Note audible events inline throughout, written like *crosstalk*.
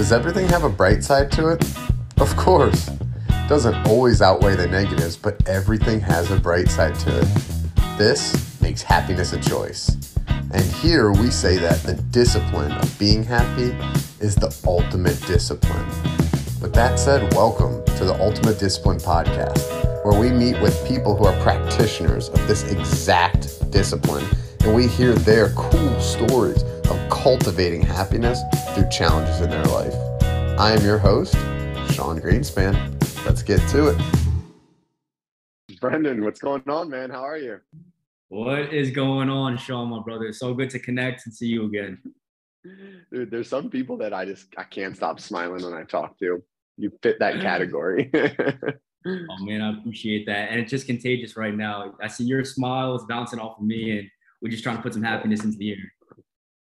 Does everything have a bright side to it? Of course. Doesn't always outweigh the negatives, but everything has a bright side to it. This makes happiness a choice. And here we say that the discipline of being happy is the ultimate discipline. With that said, welcome to the Ultimate Discipline Podcast, where we meet with people who are practitioners of this exact discipline and we hear their cool stories of cultivating happiness through challenges in their life. I am your host, Sean Greenspan. Let's get to it. Brendan, what's going on, man? How are you? What is going on, Sean, my brother? It's so good to connect and see you again. Dude, there's some people that I just I can't stop smiling when I talk to. You fit that category. *laughs* oh man, I appreciate that. And it's just contagious right now. I see your smile is bouncing off of me and we're just trying to put some happiness into the air.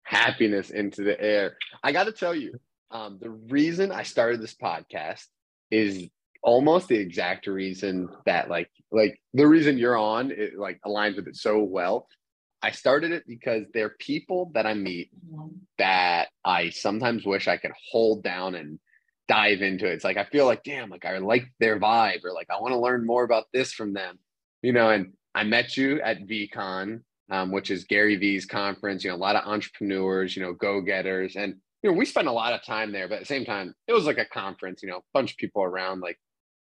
Happiness into the air. I got to tell you, um, the reason I started this podcast is almost the exact reason that like like the reason you're on it like aligns with it so well. I started it because there are people that I meet that I sometimes wish I could hold down and dive into it. It's like I feel like, damn, like I like their vibe or like I want to learn more about this from them. You know, and I met you at VeeCon um, which is Gary Vee's conference. You know, a lot of entrepreneurs, you know, go getters, and you know, we spent a lot of time there. But at the same time, it was like a conference. You know, a bunch of people around. Like,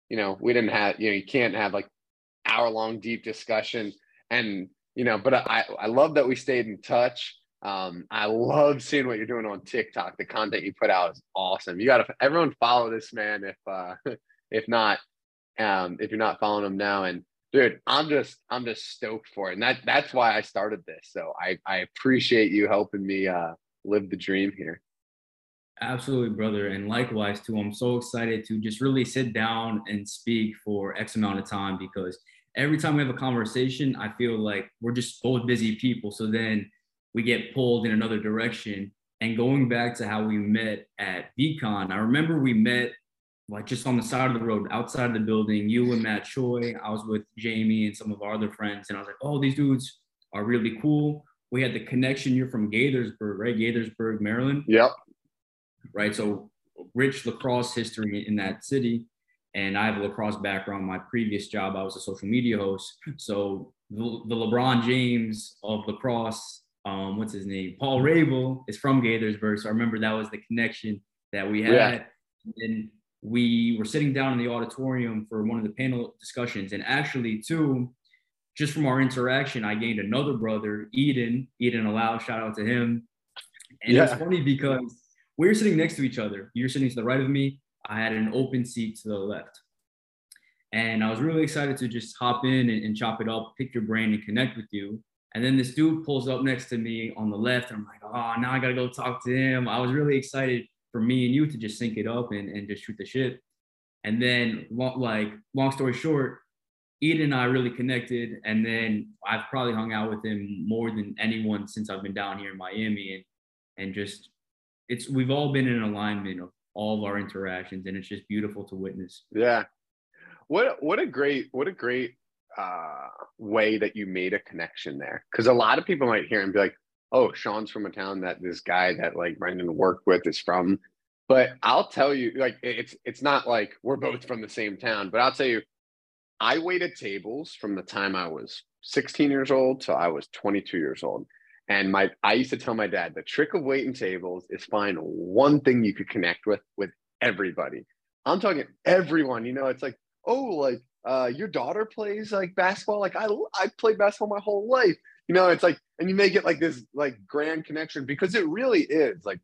you know, we didn't have. You know, you can't have like hour long deep discussion. And you know, but I I love that we stayed in touch. Um, I love seeing what you're doing on TikTok. The content you put out is awesome. You got to everyone follow this man if uh *laughs* if not um if you're not following him now and dude i'm just i'm just stoked for it. And that that's why i started this. So i i appreciate you helping me uh live the dream here. Absolutely brother. And likewise too i'm so excited to just really sit down and speak for x amount of time because every time we have a conversation i feel like we're just both busy people. So then we get pulled in another direction. And going back to how we met at VeeCon, I remember we met like just on the side of the road, outside of the building, you and Matt Choi. I was with Jamie and some of our other friends, and I was like, oh, these dudes are really cool. We had the connection. You're from Gaithersburg, right? Gaithersburg, Maryland. Yep. Right. So rich lacrosse history in that city. And I have a lacrosse background. My previous job, I was a social media host. So the, the LeBron James of lacrosse, um, what's his name? Paul Rabil is from Gaithersburg. So I remember that was the connection that we had. Yeah. And we were sitting down in the auditorium for one of the panel discussions. And actually, too, just from our interaction, I gained another brother, Eden, Eden Allow, shout out to him. And yeah. it's funny because we were sitting next to each other. You're sitting to the right of me. I had an open seat to the left. And I was really excited to just hop in and, and chop it up, pick your brain, and connect with you. And then this dude pulls up next to me on the left. And I'm like, oh, now I got to go talk to him. I was really excited for me and you to just sync it up and, and just shoot the shit. And then, like, long story short, Eden and I really connected. And then I've probably hung out with him more than anyone since I've been down here in Miami. And, and just, it's, we've all been in alignment of all of our interactions. And it's just beautiful to witness. Yeah. What, what a great, what a great uh, way that you made a connection there. Cause a lot of people might hear and be like, oh, Sean's from a town that this guy that like Brendan worked with is from. But I'll tell you, like it's it's not like we're both from the same town, but I'll tell you, I waited tables from the time I was 16 years old till I was 22 years old. And my I used to tell my dad the trick of waiting tables is find one thing you could connect with with everybody. I'm talking everyone. You know, it's like, oh, like uh, your daughter plays like basketball. Like I I played basketball my whole life you know it's like and you make it like this like grand connection because it really is like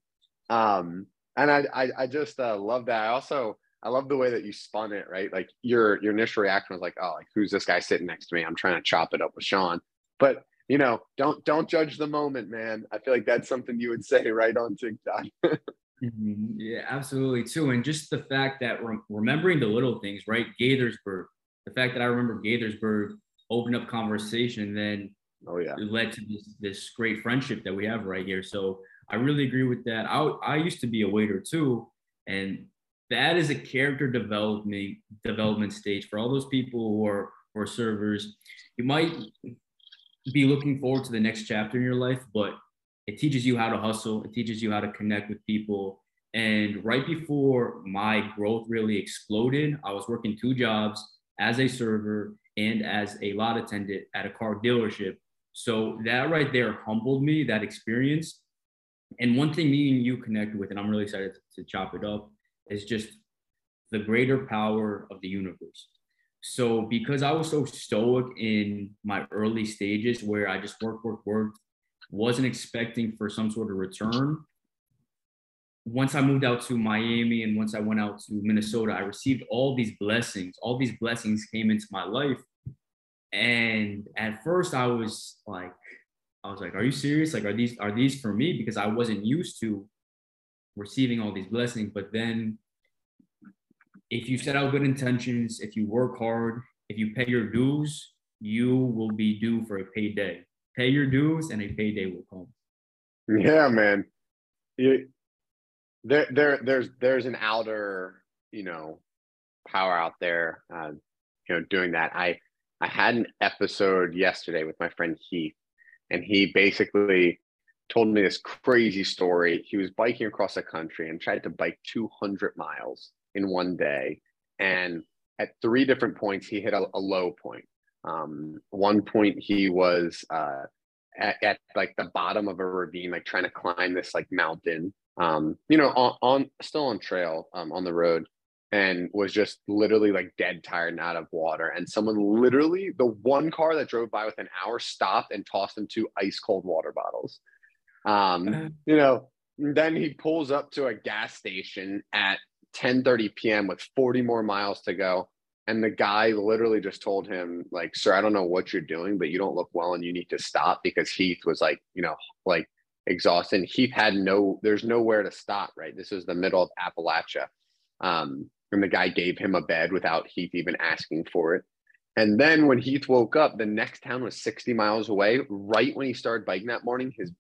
um and i i, I just uh, love that. I also i love the way that you spun it right? Like your your initial reaction was like oh like who's this guy sitting next to me? I'm trying to chop it up with sean. But you know don't don't judge the moment man. I feel like that's something you would *laughs* say right on tiktok. Mm-hmm. yeah absolutely too. And just the fact that we're remembering the little things right? Gaithersburg. The fact that i remember gaithersburg opened up conversation then Oh yeah. It led to this this great friendship that we have right here. So I really agree with that. I I used to be a waiter too, and that is a character development development stage for all those people who are who servers. You might be looking forward to the next chapter in your life, but it teaches you how to hustle. It teaches you how to connect with people, And right before my growth really exploded, I was working two jobs as a server and as a lot attendant at a car dealership. So that right there humbled me, that experience. And one thing me and you connected with, and I'm really excited to, chop it up, is just the greater power of the universe. So because I was so stoic in my early stages where I just worked, worked, worked, wasn't expecting for some sort of return. Once I moved out to Miami and once I went out to Minnesota, I received all these blessings. All these blessings came into my life. And at first I was like, I was like, are you serious? Like, are these are these for me? Because I wasn't used to receiving all these blessings. But then if you set out good intentions, if you work hard, if you pay your dues, you will be due for a payday. Pay your dues and a payday will come. Yeah, man. You, there, there, there's, there's an outer, you know, power out there, uh, you know, doing that. I, I had an episode yesterday with my friend Heath, and he basically told me this crazy story. He was biking across the country and tried to bike 200 miles in one day. And at three different points, he hit a, a low point. Um, one point, he was uh, at, at, like the bottom of a ravine, like trying to climb this like mountain, um, you know, on, on still on trail um, on the road and was just literally like dead tired and out of water. And someone literally, the one car that drove by with an hour stopped and tossed him two ice cold water bottles. Um, uh-huh. you know, then he pulls up to a gas station at 10:30 p.m. with 40 more miles to go. And the guy literally just told him, like, sir, I don't know what you're doing, but you don't look well and you need to stop because Heath was like, you know, like exhausted. Heath had no, there's nowhere to stop, right? This is the middle of Appalachia. Um, and the guy gave him a bed without Heath even asking for it. And then when Heath woke up, the next town was 60 miles away. Right when he started biking that morning, his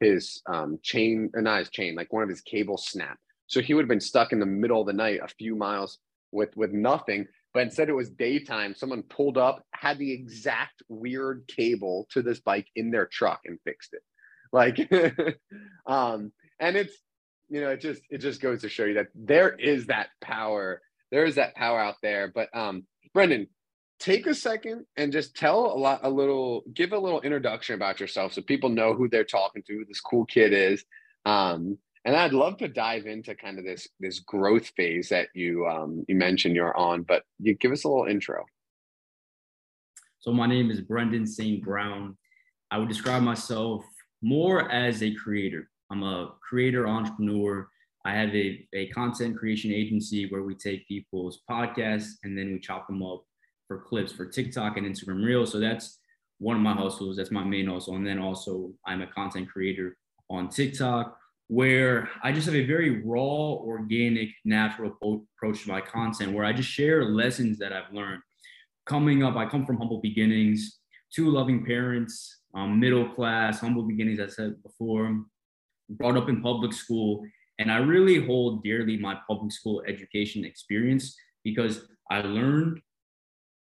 his um, chain, or not his chain, like one of his cables snapped. So he would have been stuck in the middle of the night, a few miles with with nothing. But instead, it was daytime. Someone pulled up, had the exact weird cable to this bike in their truck, and fixed it. Like, *laughs* um, and it's you know, it just it just goes to show you that there is that power. There is that power out there. But um, Brendan, take a second and just tell a lot, a little, give a little introduction about yourself so people know who they're talking to, who this cool kid is. Um, and I'd love to dive into kind of this this growth phase that you um, you mentioned you're on, but you give us a little intro. So my name is Brendan St. Brown. I would describe myself more as a creator. I'm a creator entrepreneur. I have a, a content creation agency where we take people's podcasts and then we chop them up for clips for TikTok and Instagram Reels. So that's one of my hustles. That's my main hustle. And then also I'm a content creator on TikTok where I just have a very raw, organic, natural approach to my content where I just share lessons that I've learned. Coming up, I come from humble beginnings, two loving parents, um, middle class, humble beginnings, I said before, brought up in public school. And I really hold dearly my public school education experience because I learned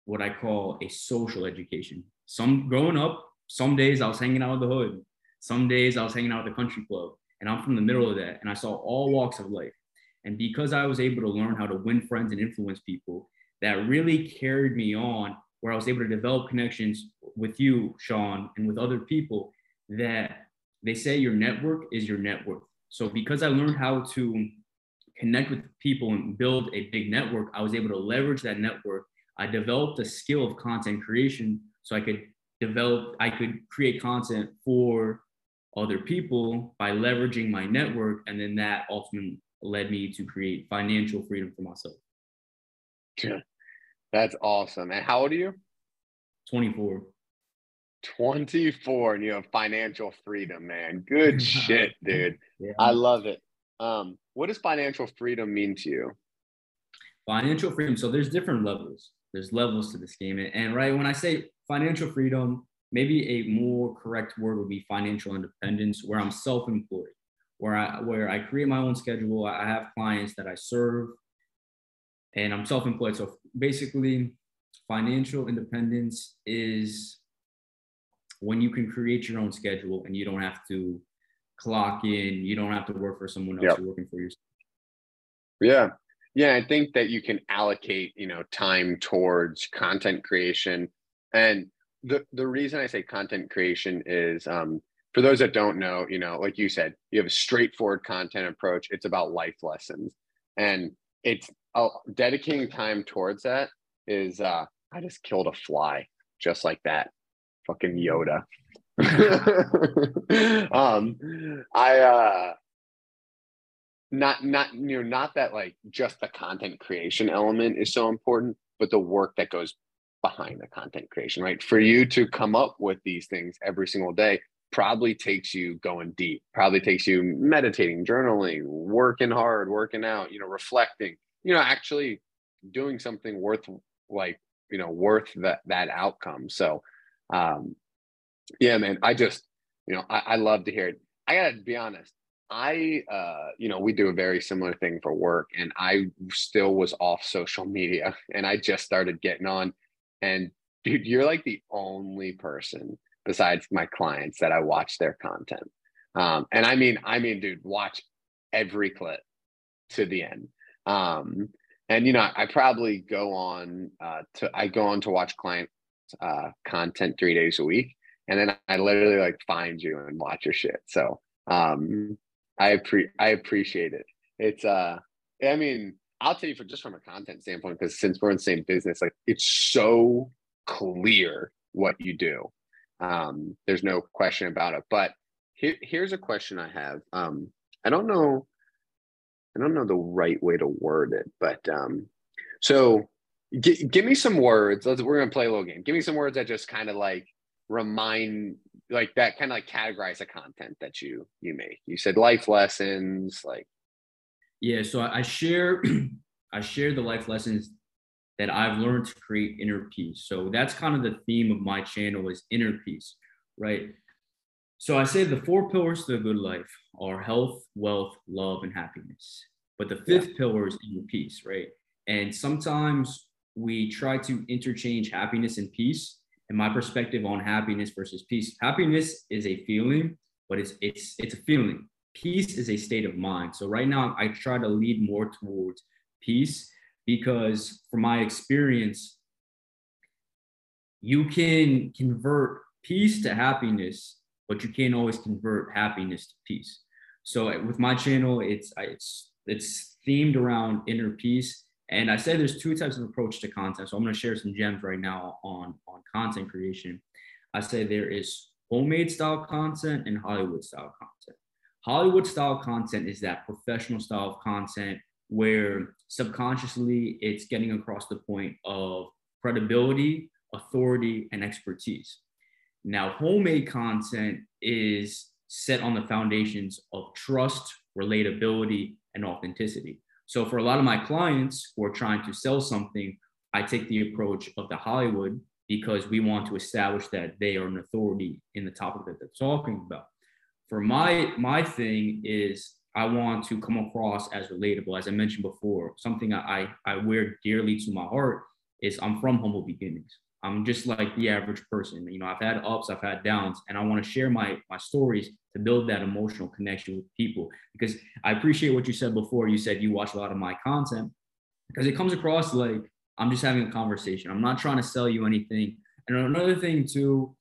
what I call a social education. Some growing up, some days I was hanging out with the hood. Some days I was hanging out at the country club and I'm from the middle of that. And I saw all walks of life. And because I was able to learn how to win friends and influence people, that really carried me on where I was able to develop connections with you, Sean, and with other people that they say your network is your net worth. So because I learned how to connect with people and build a big network, I was able to leverage that network. I developed a skill of content creation so I could develop, I could create content for other people by leveraging my network. And then that ultimately led me to create financial freedom for myself. Yeah, that's awesome. And how old are you? 24. 24 and you have financial freedom, man. *laughs* Good shit, dude. Yeah. I love it. Um, what does financial freedom mean to you? Financial freedom. So there's different levels. There's levels to this game. And right when I say financial freedom, maybe a more correct word would be financial independence, where I'm self-employed, where I where I create my own schedule. I have clients that I serve, and I'm self-employed. So basically, financial independence is when you can create your own schedule and you don't have to clock in, you don't have to work for someone else, yep. you're working for yourself. Yeah. Yeah, I think that you can allocate, you know, time towards content creation. And the the reason I say content creation is um for those that don't know, you know, like you said, you have a straightforward content approach. It's about life lessons. And it's uh, dedicating time towards that is uh I just killed a fly just like that. Fucking Yoda. *laughs* um I uh not not you know not that like just the content creation element is so important but the work that goes behind the content creation right for you to come up with these things every single day probably takes you going deep probably takes you meditating journaling working hard working out you know reflecting you know actually doing something worth like you know worth that that outcome so um yeah man i just you know i, I love to hear it i gotta be honest I, uh, you know, we do a very similar thing for work, and I still was off social *laughs* media, and I just started getting on. And dude, you're like the only person besides my clients that I watch their content. Um, and I mean, I mean, dude, watch every clip to the end. Um, and you know, I probably go on uh, to I go on to watch client uh, content three days a week, and then I literally like find you and watch your shit. So um, I appre- I appreciate it. It's uh I mean, I'll tell you for just from a content standpoint, because since we're in the same business, like it's so clear what you do. Um, there's no question about it. But here, here's a question I have. Um, I don't know, I don't know the right way to word it, but um, so g- give me some words. Let's we're gonna play a little game. Give me some words that just kind of like remind like that kind of like categorize the content that you you make you said life lessons like yeah so i share *clears throat* i share the life lessons that i've learned to create inner peace so that's kind of the theme of my channel is inner peace right so i say the four pillars to a good life are health wealth love and happiness but the fifth yeah. pillar is inner peace right and sometimes we try to interchange happiness and peace and my perspective on happiness versus peace. Happiness is a feeling, but it's it's it's a feeling. Peace is a state of mind. So right now I try to lead more towards peace because from my experience, you can convert peace to happiness, but you can't always convert happiness to peace. So with my channel, it's it's it's themed around inner peace and I said there's two types of approach to content. So I'm going to share some gems right now on, on content creation. I say there is homemade style content and Hollywood style content. Hollywood style content is that professional style of content where subconsciously it's getting across the point of credibility, authority, and expertise. Now, homemade content is set on the foundations of trust, relatability, and authenticity. So for a lot of my clients who are trying to sell something, I take the approach of the Hollywood because we want to establish that they are an authority in the topic that they're talking about. For my my thing is I want to come across as relatable. As I mentioned before, something I, I wear dearly to my heart is I'm from humble beginnings. I'm just like the average person. You know, I've had ups, I've had downs, and I want to share my my stories to build that emotional connection with people. Because I appreciate what you said before. You said you watch a lot of my content because it comes across like I'm just having a conversation. I'm not trying to sell you anything. And another thing too,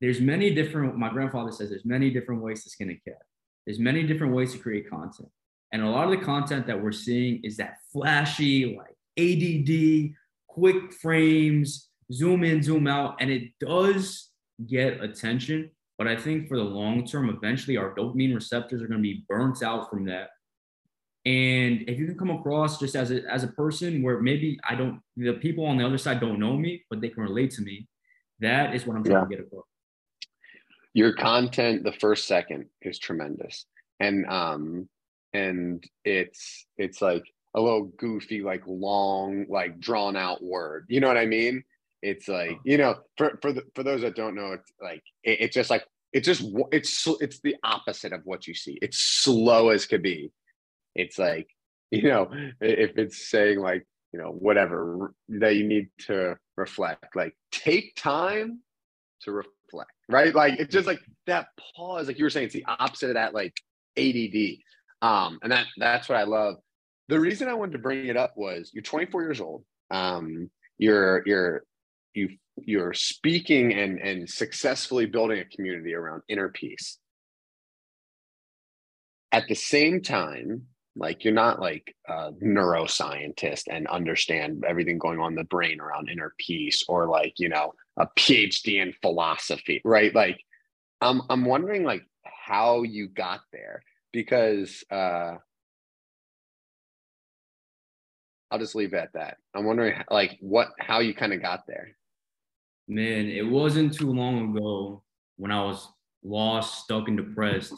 there's many different. My grandfather says there's many different ways to skin a cat. There's many different ways to create content, and a lot of the content that we're seeing is that flashy, like ADD, quick frames zoom in, zoom out, and it does get attention. But I think for the long term, eventually our dopamine receptors are going to be burnt out from that. And if you can come across just as a, as a person where maybe I don't, the people on the other side don't know me, but they can relate to me, that is what I'm trying yeah. to get across. Your content, the first second is tremendous. And, um, and it's, it's like a little goofy, like long, like drawn out word. You know what I mean? It's like oh. you know, for for the, for those that don't know, it's like it, it's just like it's just it's it's the opposite of what you see. It's slow as could be. It's like *laughs* you know, if it's saying like you know whatever that you need to reflect, like take time to reflect, right? Like it's just like that pause, like you were saying, it's the opposite of that like ADD. Um, and that that's what I love. the reason I wanted to bring it up was you're 24 years old. Um, you're you're you you're speaking and and successfully building a community around inner peace. At the same time, like you're not like a neuroscientist and understand everything going on in the brain around inner peace or like, you know, a PhD in philosophy, right? Like I'm I'm wondering like how you got there because uh I'll just leave it at that. I'm wondering like what how you kind of got there. Man, it wasn't too long ago when I was lost, stuck, and depressed.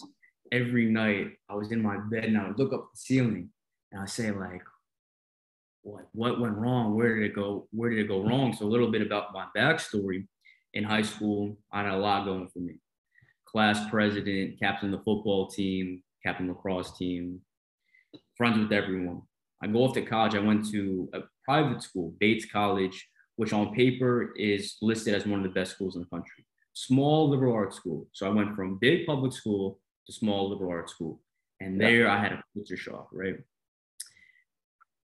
Every night I was in my bed and I would look up the ceiling and I say like, what what went wrong? Where did it go? Where did it go wrong? So a little bit about my backstory. In high school, I had a lot going for me. Class president, captain of the football team, captain lacrosse team, friends with everyone. I go off to college. I went to a private school, Bates College, which on paper is listed as one of the best schools in the country. Small liberal arts school. So I went from big public school to small liberal arts school. And there I had a culture shock, right?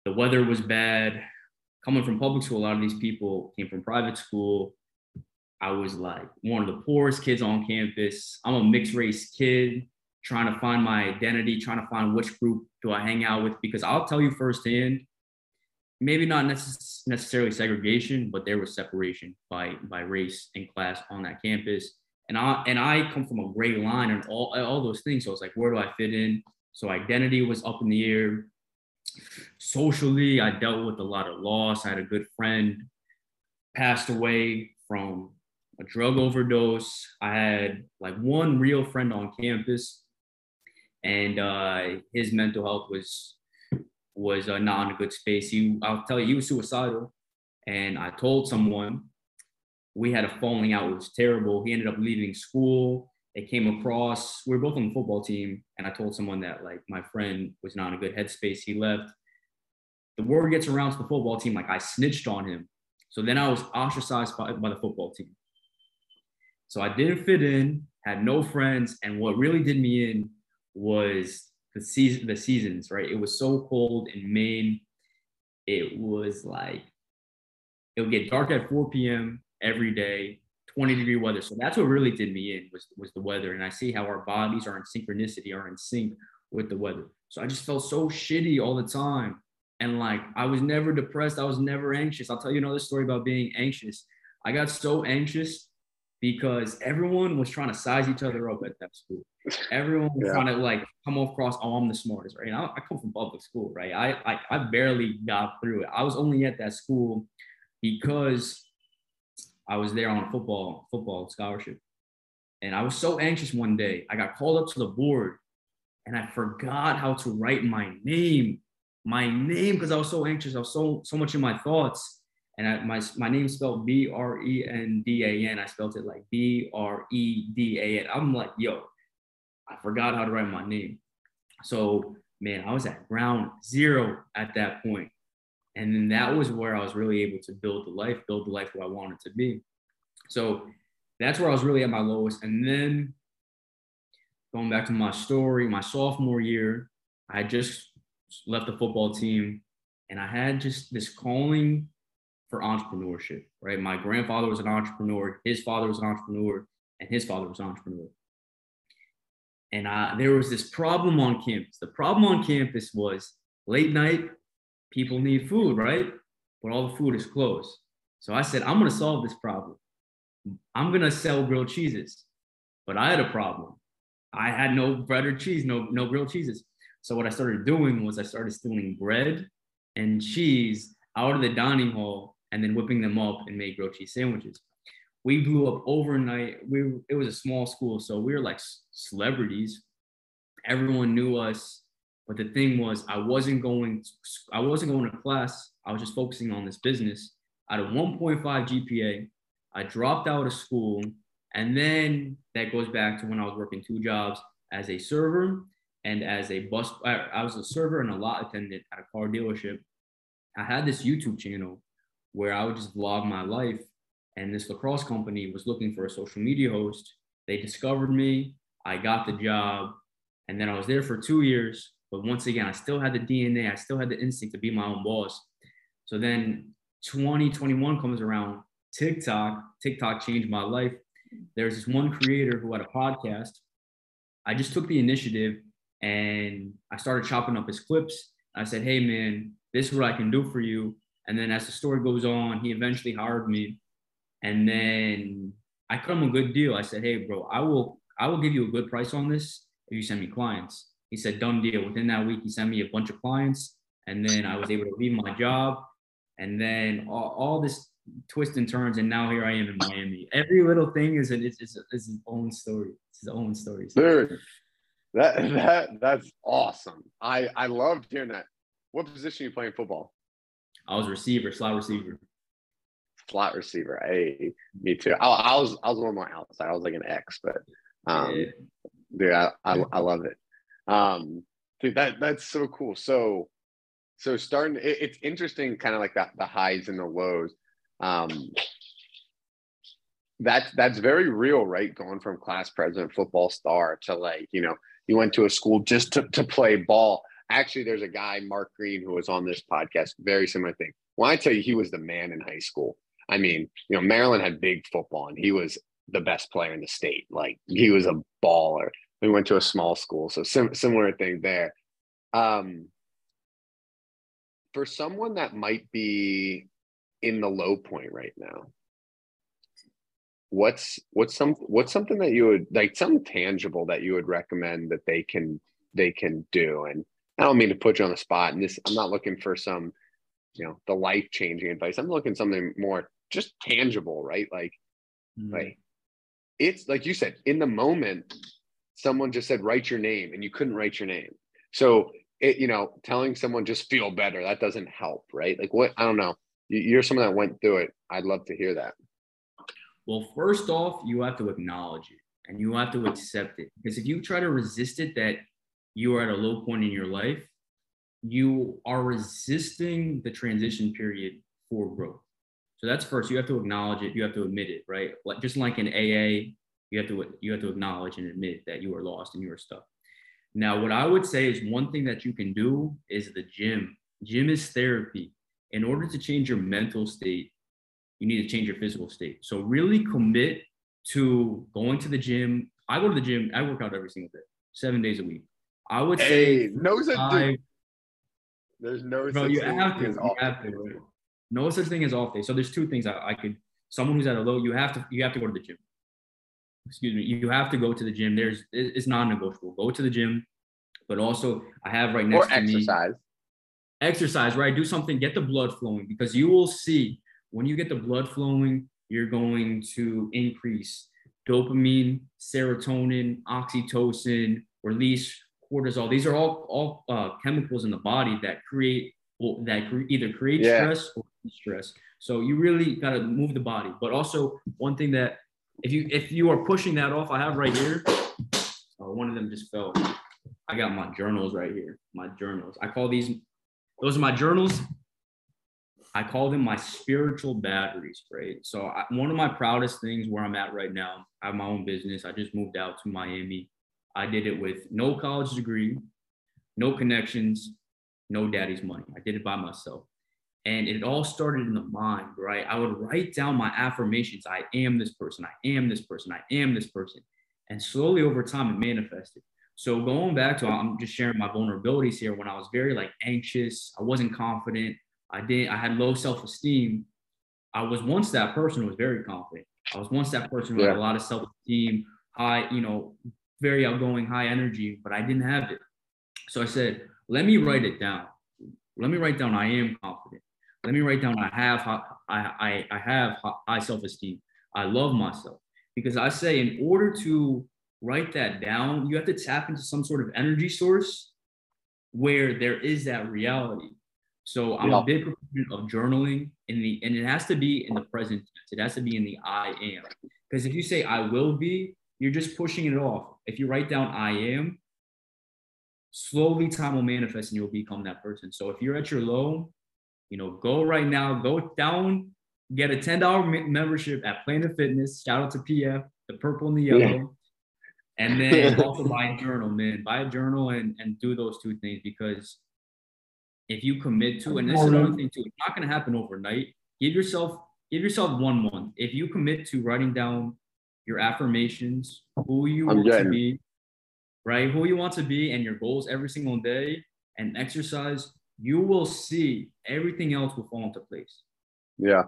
The weather was bad. Coming from public school, a lot of these people came from private school. I was like one of the poorest kids on campus. I'm a mixed race kid trying to find my identity, trying to find which group do I hang out with. Because I'll tell you firsthand, maybe not necess- necessarily segregation, but there was separation by by race and class on that campus. And I and I come from a gray line and all all those things. So it's like, where do I fit in? So identity was up in the air. Socially, I dealt with a lot of loss. I had a good friend passed away from a drug overdose. I had like one real friend on campus, and uh, his mental health was was uh, not in a good space. He, I'll tell you, he was suicidal, and I told someone. We had a falling out. It was terrible. He ended up leaving school. It came across. We were both on the football team, and I told someone that like my friend was not in a good headspace. He left. The word gets around to the football team, like I snitched on him. So then I was ostracized by, by the football team. So I didn't fit in, had no friends, and what really did me in was the season, the seasons. Right, it was so cold in Maine. It was like it would get dark at 4 p.m. every day, 20 degree weather. So that's what really did me in was was the weather, and I see how our bodies are in synchronicity, are in sync with the weather. So I just felt so shitty all the time. And like I was never depressed. I was never anxious. I'll tell you another story about being anxious. I got so anxious because everyone was trying to size each other up at that school. Everyone was yeah. trying to like come across, oh, I'm the smartest, right? I, I, come from public school, right? I, I I barely got through it. I was only at that school because I was there on a football football scholarship, and I was so anxious one day. I got called up to the board, and I forgot how to write my name, my name, because I was so anxious. I was so so much in my thoughts and I, my my name spelled B R E N D A N. I spelled it like B R E D A N. I'm like, yo, I forgot how to write my name. So man, I was at ground zero at that point, and then that was where I was really able to build the life, build the life who I wanted to be. So that's where I was really at my lowest, and then going back to my story, my sophomore year, I just left the football team, and I had just this calling for entrepreneurship, right? My grandfather was an entrepreneur, his father was an entrepreneur, and his father was an entrepreneur. And I, there was this problem on campus. The problem on campus was late night, people need food, right? But all the food is closed. So I said, I'm going to solve this problem. I'm going to sell grilled cheeses. But I had a problem. I had no bread or cheese, no, no grilled cheeses. So what I started doing was I started stealing bread and cheese out of the dining hall and then whipping them up and make grilled cheese sandwiches. We blew up overnight. We it was a small school, so we were like celebrities. Everyone knew us. But the thing was, I wasn't going. I wasn't going to class. I was just focusing on this business. At a 1.5 GPA, I dropped out of school, and then that goes back to when I was working two jobs as a server and as a bus. I was a server and a lot attendant at a car dealership. I had this YouTube channel where I would just vlog my life. And this lacrosse company was looking for a social media host. They discovered me. I got the job. And then I was there for two years. But once again, I still had the DNA, I still had the instinct to be my own boss. So then 2021 comes around, TikTok, TikTok changed my life. There's this one creator who had a podcast. I just took the initiative and I started chopping up his clips. I said, Hey man, this is what I can do for you. And then as the story goes on, he eventually hired me. And then I cut him a good deal. I said, Hey, bro, I will I will give you a good price on this if you send me clients. He said, done deal. Within that week, he sent me a bunch of clients. And then I was able to leave my job. And then all, all this twists and turns. And now here I am in Miami. Every little thing is, an, is, is, is his own story. It's his own story. Dude, that, that, that's awesome. I, I loved hearing that. What position you play in football? I was receiver, slot receiver. Slot receiver. Hey, me too. I, I was I was a little more outside. I was like an X, but um, yeah. dude, I, I, I love it. Um, dude, that that's so cool. So, so starting, it, it's interesting, kind of like that the highs and the lows. Um, that's that's very real, right? Going from class president, football star to like, you know, you went to a school just to, to play ball. Actually, there's a guy, Mark Green, who was on this podcast, very similar thing. When I tell you he was the man in high school, I mean, you know, Maryland had big football and he was the best player in the state. Like he was a baller. We went to a small school, so sim- similar thing there. Um, for someone that might be in the low point right now, what's what's some what's something that you would like something tangible that you would recommend that they can they can do and i don't mean to put you on the spot and this i'm not looking for some you know the life changing advice. I'm looking something more just tangible right? Like mm-hmm. like it's like you said in the moment someone just said write your name and you couldn't write your name. So it you know telling someone just feel better that doesn't help right? Like what i don't know. You're someone that went through it. I'd love to hear that. Well first off you have to acknowledge it and you have to accept it because if you try to resist it that you are at a low point in your life you are resisting the transition period for growth so that's first. You have to acknowledge it. You have to admit it, right? Like just like in AA, you have to you have to acknowledge and admit that you are lost and you are stuck. Now, what I would say is one thing that you can do is the gym. Gym is therapy. In order to change your mental state, you need to change your physical state. So really commit to going to the gym. I go to the gym. I work out every single day, seven days a week. I would hey, say no such thing. There's no bro, you have to. You have to. Right? No such thing as off day. So there's two things I, I could. Someone who's at a low, you have to you have to go to the gym. Excuse me. You have to go to the gym. There's it's non-negotiable. Go to the gym, but also I have right next or to exercise. me exercise. Right, do something. Get the blood flowing because you will see when you get the blood flowing, you're going to increase dopamine, serotonin, oxytocin, release cortisol. These are all all uh, chemicals in the body that create that either create yeah. stress or stress. So you really got to move the body. But also one thing that if you if you are pushing that off, I have right here. Oh, one of them just fell. I got my journals right here. My journals. I call these. Those are my journals. I call them my spiritual batteries, right? So I, one of my proudest things where I'm at right now, I have my own business. I just moved out to Miami. I did it with no college degree, no connections, no daddy's money. I did it by myself. And it all started in the mind, right? I would write down my affirmations. I am this person. I am this person. I am this person. And slowly over time, it manifested. So going back to, I'm just sharing my vulnerabilities here. When I was very like anxious, I wasn't confident. I didn't, I had low self-esteem. I was once that person who was very confident. I was once that person who yeah. had a lot of self-esteem, high, you know, very outgoing, high energy, but I didn't have it. So I said, let me write it down. Let me write down I am confident. Let me write down I have I, I, I have high self-esteem. I love myself. Because I say in order to write that down, you have to tap into some sort of energy source where there is that reality. So I'm yeah. a big proponent of journaling in the and it has to be in the present tense. It has to be in the I am. Because if you say I will be, you're just pushing it off. If you write down I am, slowly time will manifest and you'll become that person. So if you're at your low, you know, go right now, go down, get a $10 membership at Planet Fitness. Shout out to PF, the purple and the yellow. And then *laughs* also buy a journal, man. Buy a journal and, and do those two things because if you commit to, and this is another thing too, it's not gonna happen overnight. Give yourself give yourself one month. If you commit to writing down your affirmations, who you I'm want getting. to be, right? Who you want to be and your goals every single day and exercise, you will see everything else will fall into place. Yeah.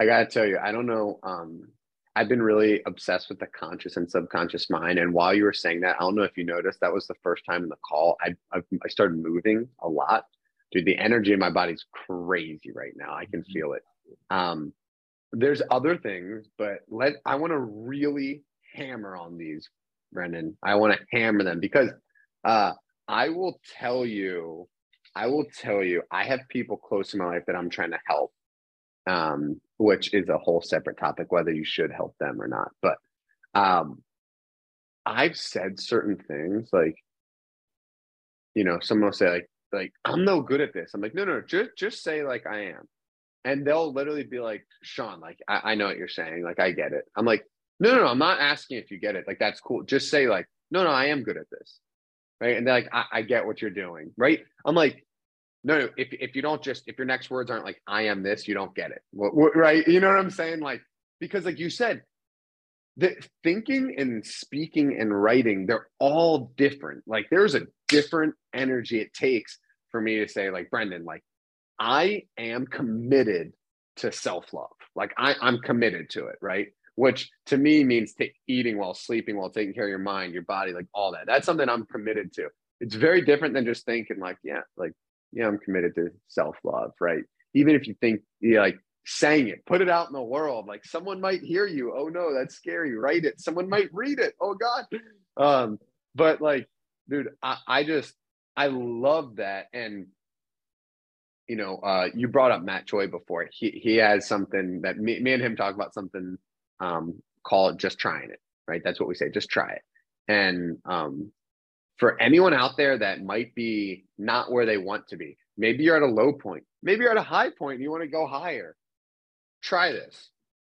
I gotta tell you, I don't know. Um, I've been really obsessed with the conscious and subconscious mind. And while you were saying that, I don't know if you noticed, that was the first time in the call I I, I started moving a lot. Dude, the energy in my body's crazy right now. I can mm-hmm. feel it. Um, there's other things, but let I want to really hammer on these, Brendan. I want to hammer them because uh, I will tell you, I will tell you, I have people close in my life that I'm trying to help, um, which is a whole separate topic, whether you should help them or not. But um, I've said certain things like, you know, someone will say like, like I'm no good at this. I'm like, no, no, just just say like I am and they'll literally be like, Sean, like, I, I know what you're saying. Like, I get it. I'm like, no, no, no, I'm not asking if you get it. Like, that's cool. Just say, like, no, no, I am good at this. Right. And they're like, I, I get what you're doing. Right. I'm like, no, no, if, if you don't just, if your next words aren't like, I am this, you don't get it. Right. You know what I'm saying? Like, because like you said, the thinking and speaking and writing, they're all different. Like, there's a different energy it takes for me to say, like, Brendan, like, I am committed to self love. Like I, I'm committed to it, right? Which to me means t- eating while sleeping, while taking care of your mind, your body, like all that. That's something I'm committed to. It's very different than just thinking like, yeah, like, yeah, I'm committed to self love, right? Even if you think, yeah, like saying it, put it out in the world. Like someone might hear you. Oh no, that's scary. Write it. Someone might read it. Oh God. Um, but like, dude, I, I just I love that. And you know, uh, you brought up Matt Choi before. He he has something that me, me and him talk about something um, called just trying it. Right, that's what we say. Just try it. And um, for anyone out there that might be not where they want to be, maybe you're at a low point, maybe you're at a high point, and you want to go higher. Try this.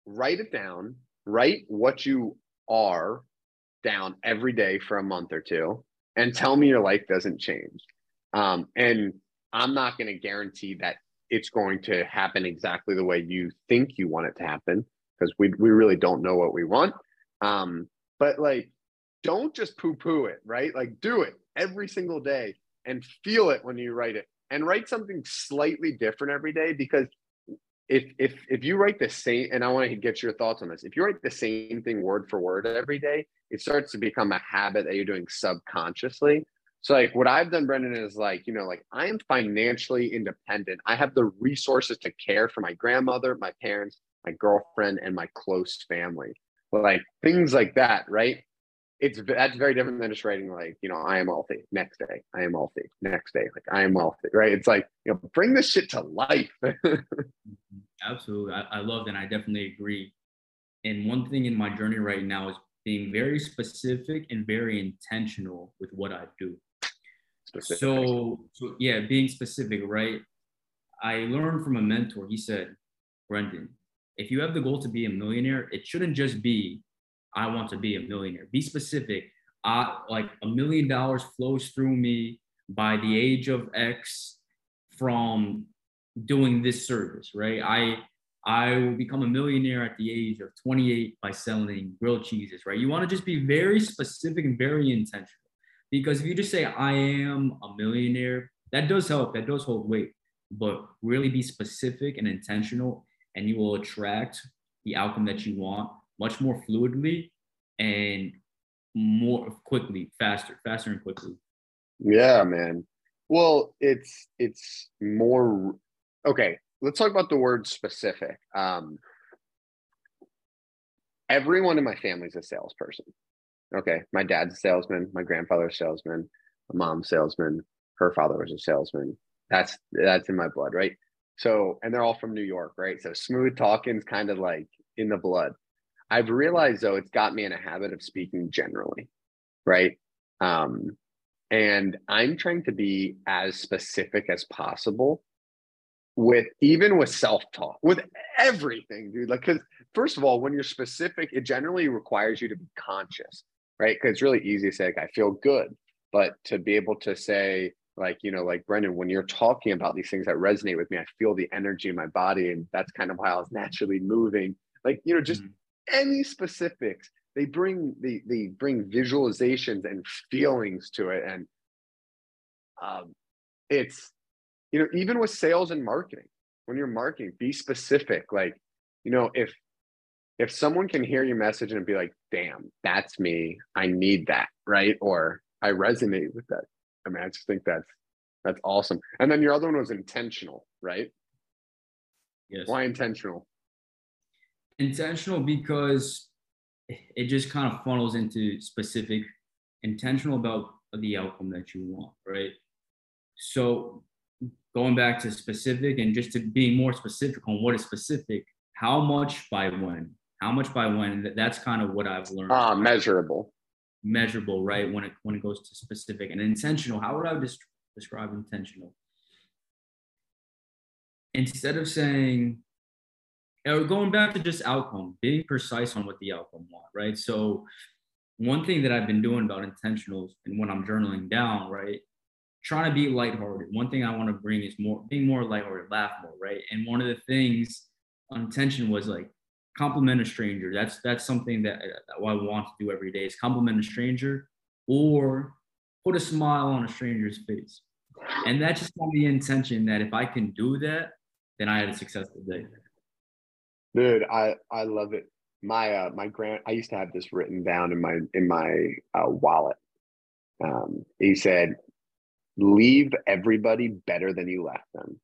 Write it down. Write what you are down every day for a month or two, and tell me your life doesn't change. Um, and I'm not going to guarantee that it's going to happen exactly the way you think you want it to happen because we, we really don't know what we want. Um, but like, don't just poo poo it, right? Like, do it every single day and feel it when you write it and write something slightly different every day because if if if you write the same and i want to get your thoughts on this if you write the same thing word for word every day it starts to become a habit that you're doing subconsciously so like what I've done, Brendan, is like, you know, like I am financially independent. I have the resources to care for my grandmother, my parents, my girlfriend, and my close family. Like things like that, right? It's that's very different than just writing like, you know, I am wealthy. Next day, I am wealthy. Next day, like I am wealthy, right? It's like, you know, bring this shit to life. *laughs* Mm-hmm. Absolutely. I, I love that. And I definitely agree. And one thing in my journey right now is being very specific and very intentional with what I do. Specific. So, so yeah, being specific, right? I learned from a mentor. He said, Brendan, if you have the goal to be a millionaire, it shouldn't just be, I want to be a millionaire. Be specific. I, like a million dollars flows through me by the age of X from doing this service, right? I I will become a millionaire at the age of 28 by selling grilled cheeses, right? You want to just be very specific and very intentional. Because if you just say, I am a millionaire, that does help, that does hold weight. But really be specific and intentional, and you will attract the outcome that you want much more fluidly and more quickly, faster, faster and quickly. Yeah, man. Well, it's it's more okay. Let's talk about the word specific. Um, everyone in my family is a salesperson okay, my dad's a salesman, my grandfather's a salesman, my mom's salesman, her father was a salesman. That's that's in my blood, right? So, and they're all from New York, right? So smooth talking's kind of like in the blood. I've realized though it's got me in a habit of speaking generally, right? Um, and I'm trying to be as specific as possible with even with self-talk, with everything, dude. Like, because first of all, when you're specific, it generally requires you to be conscious right? Because it's really easy to say, like, I feel good. But to be able to say, like, you know, like Brendan, when you're talking about these things that resonate with me, I feel the energy in my body. And that's kind of how I was naturally moving. Like, you know, just mm-hmm. any specifics, they bring the they bring visualizations and feelings to it. And um it's you know, even with sales and marketing, when you're marketing, be specific. Like, you know, if if someone can hear your message and be like, damn, that's me, I need that, right? Or I resonate with that. I mean, I just think that's that's awesome. And then your other one was intentional, right? Yes. Why intentional? Intentional because it just kind of funnels into specific, intentional about the outcome that you want, right? So going back to specific and just to being more specific on what is specific, how much by when, how much by when. That's kind of what I've learned. Ah, uh, measurable. Measurable, right? When it when it goes to specific and intentional. How would I just describe intentional? Instead of saying, or going back to just outcome, being precise on what the outcome want, right? So one thing that I've been doing about intentionals and when I'm journaling down, right, trying to be lighthearted. One thing I want to bring is more being more lighthearted, laugh more, right? And one of the things on intention was like compliment a stranger. That's that's something that, that I want to do every day is compliment a stranger or put a smile on a stranger's face. And that's just the intention that if I can do that, then I had a successful day. Dude, I I love it. My uh my grand I used to have this written down in my in my uh, wallet. Um, he said, leave everybody better than you left them.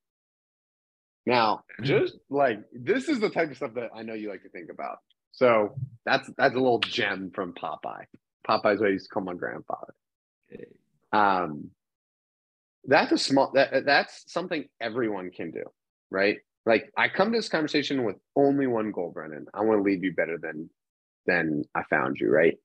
Now, mm-hmm. just like this is the type of stuff that I know you like to think about. So that's that's a little gem from Popeye. Popeye's what I used to call my grandfather. Um, that's a small that that's something everyone can do, right? Like I come to this conversation with only one goal, Brendan. I want to leave you better than than I found you, right?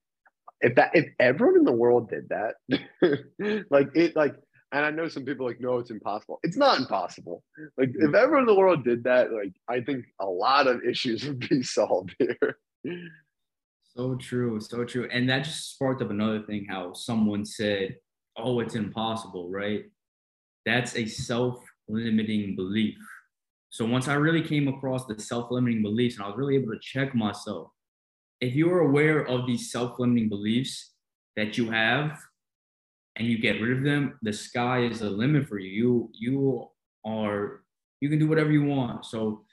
If that if everyone in the world did that, *laughs* like it like and I know some people like, no, it's impossible. It's not impossible. Like if mm-hmm. everyone in the world did that, like I think a lot of issues *laughs* would be solved here. So true, so true. And that just sparked up another thing how someone said, Oh, it's impossible, right? That's a self-limiting belief. So once I really came across the self-limiting beliefs and I was really able to check myself, if you're aware of these self-limiting beliefs that you have, and you get rid of them, the sky is the limit for you. You you are you can do whatever you want. So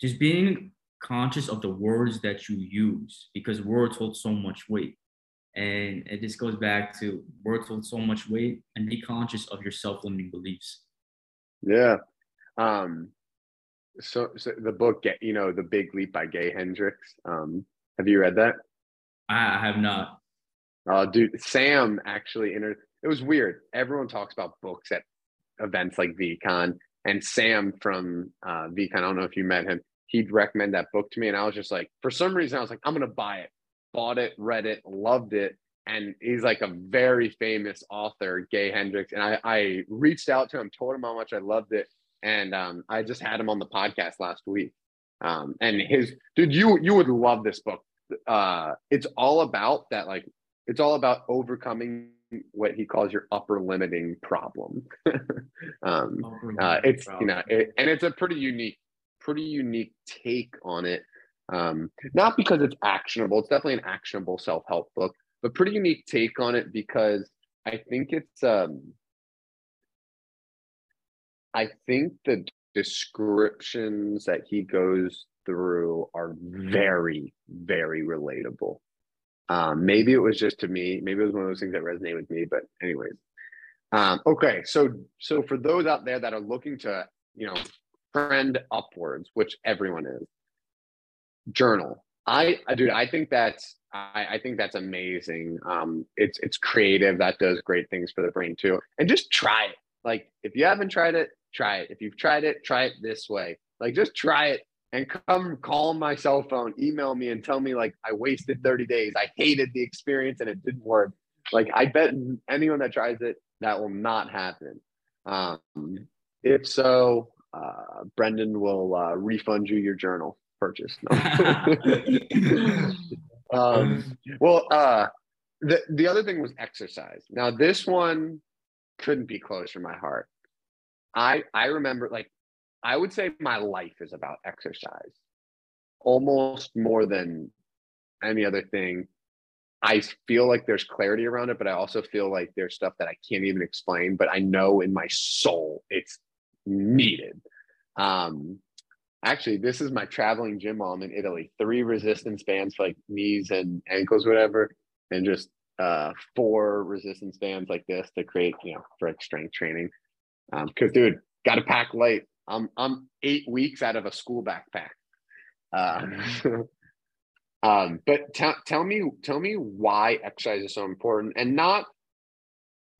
just being conscious of the words that you use because words hold so much weight. And it just goes back to words hold so much weight and be conscious of your self-limiting beliefs. Yeah. Um so, so the book get you know the big leap by gay hendricks um have you read that i have not Oh, dude, Sam actually entered. It was weird. Everyone talks about books at events like VeeCon, and Sam from uh, VeeCon. I don't know if you met him. He'd recommend that book to me, and I was just like, for some reason, I was like, I'm gonna buy it. Bought it, read it, loved it, and he's like a very famous author, Gay Hendricks. And I, I reached out to him, told him how much I loved it, and um, I just had him on the podcast last week. Um, and his dude, you you would love this book. Uh, it's all about that like it's all about overcoming what he calls your upper limiting problem. *laughs* um, uh, it's problem. you know, it, and it's a pretty unique, pretty unique take on it. Um, not because it's actionable; it's definitely an actionable self help book, but pretty unique take on it because I think it's. Um, I think the descriptions that he goes through are very, very relatable. Um, maybe it was just to me. Maybe it was one of those things that resonate with me. But anyways, um, okay. So so for those out there that are looking to you know trend upwards, which everyone is, journal. I, I dude, I think that's I, I think that's amazing. Um, it's it's creative. That does great things for the brain too. And just try it. Like if you haven't tried it, try it. If you've tried it, try it this way. Like just try it and come call my cell phone, email me, and tell me like I wasted 30 days. I hated the experience and it didn't work. Like I bet anyone that tries it, that will not happen. Um, if so, uh, Brendan will uh, refund you your journal purchase. No. *laughs* *laughs* um, well, uh, the the other thing was exercise. Now this one couldn't be closer to my heart. I I remember like I would say my life is about exercise, almost more than any other thing. I feel like there's clarity around it, but I also feel like there's stuff that I can't even explain, but I know in my soul it's needed. Um, actually, this is my traveling gym while I'm in Italy. Three resistance bands for like knees and ankles, whatever, and just uh, four resistance bands like this to create, you know, for like strength training. Um, cause dude, got to pack light. I'm I'm eight weeks out of a school backpack. Um, *laughs* *laughs* um, but tell tell me tell me why exercise is so important, and not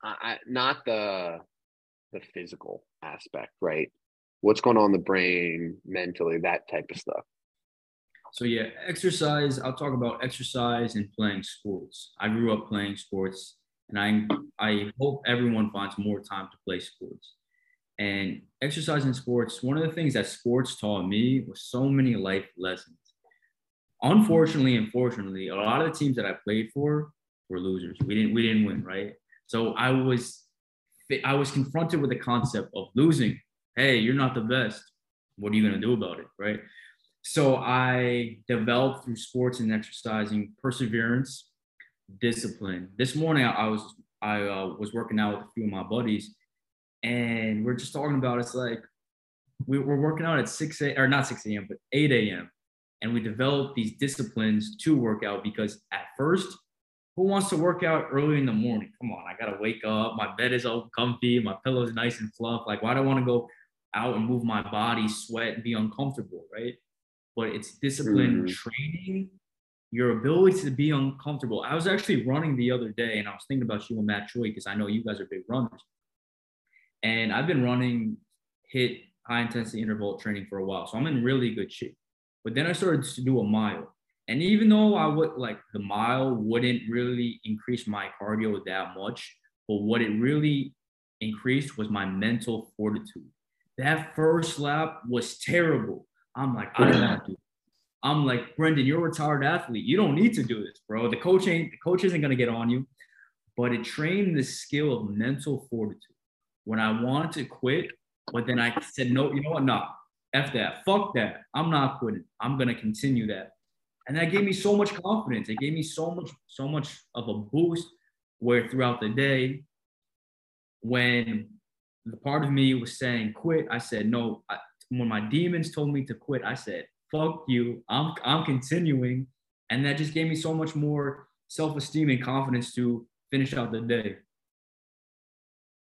I, not the the physical aspect, right? What's going on in the brain, mentally, that type of stuff. So yeah, exercise. I'll talk about exercise and playing sports. I grew up playing sports, and I I hope everyone finds more time to play sports. And exercise in sports, one of the things that sports taught me was so many life lessons. Unfortunately, unfortunately, a lot of the teams that I played for were losers. We didn't we didn't win, right? So I was I was confronted with the concept of losing. Hey, you're not the best. What are you gonna do about it, right? So I developed through sports and exercising perseverance, discipline. This morning I was I uh, was working out with a few of my buddies, and we're just talking about it's like we were working out at 6 a or not 6 a.m. but 8 a.m. and we developed these disciplines to work out because at first who wants to work out early in the morning? Come on, I gotta wake up. My bed is all comfy, my pillow is nice and fluff. Like, why do I want to go out and move my body, sweat, and be uncomfortable, right? But it's discipline, mm. training, your ability to be uncomfortable. I was actually running the other day, and I was thinking about you and Matt Choi because I know you guys are big runners. And I've been running hit high intensity interval training for a while. So I'm in really good shape. But then I started to do a mile. And even though I would like the mile wouldn't really increase my cardio that much, but what it really increased was my mental fortitude. That first lap was terrible. I'm like, I don't want to do I'm like, Brendan, you're a retired athlete. You don't need to do this, bro. The coach ain't the coach isn't gonna get on you. But it trained the skill of mental fortitude when I wanted to quit, but then I said, no, you know what? No, F that. Fuck that. I'm not quitting. I'm going to continue that. And that gave me so much confidence. It gave me so much, so much of a boost where throughout the day, when the part of me was saying quit, I said, no. I, when my demons told me to quit, I said, fuck you. I'm, I'm continuing. And that just gave me so much more self esteem and confidence to finish out the day.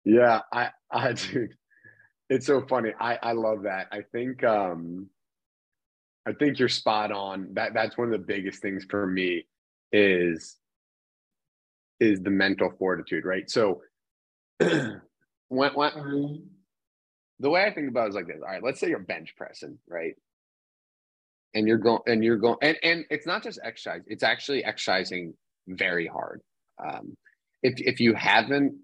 Yeah, I, I, *laughs* dude, it's so funny. I, I love that. I think, um, I think you're spot on. That that's one of the biggest things for me is, is the mental fortitude, right? So, *clears throat* when, when the way I think about it is like this. All right, let's say you're bench pressing, right? And you're going, and you're going, and and it's not just exercise; it's actually exercising very hard. Um, if if you haven't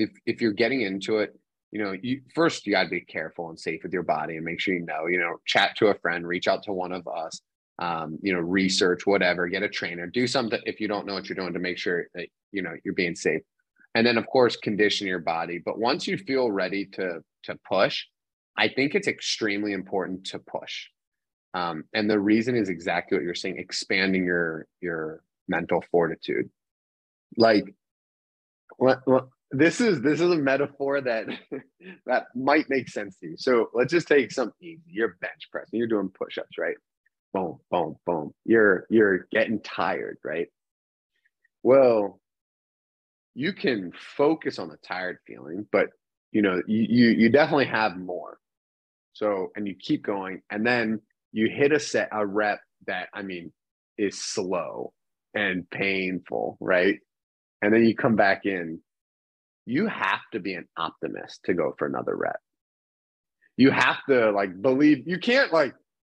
if if you're getting into it, you know, you first you got to be careful and safe with your body and make sure you know, you know, chat to a friend, reach out to one of us, um, you know, research whatever, get a trainer, do something if you don't know what you're doing to make sure that you know you're being safe. And then of course condition your body. But once you feel ready to to push, I think it's extremely important to push. Um, and the reason is exactly what you're saying, expanding your your mental fortitude. Like this is this is a metaphor that *laughs* that might make sense to you. So let's just take something easy. You're bench pressing, you're doing push-ups, right? Boom, boom, boom. You're you're getting tired, right? Well, you can focus on the tired feeling, but you know, you you, you definitely have more. So and you keep going, and then you hit a set a rep that I mean is slow and painful, right? And then you come back in you have to be an optimist to go for another rep. You have to like believe, you can't like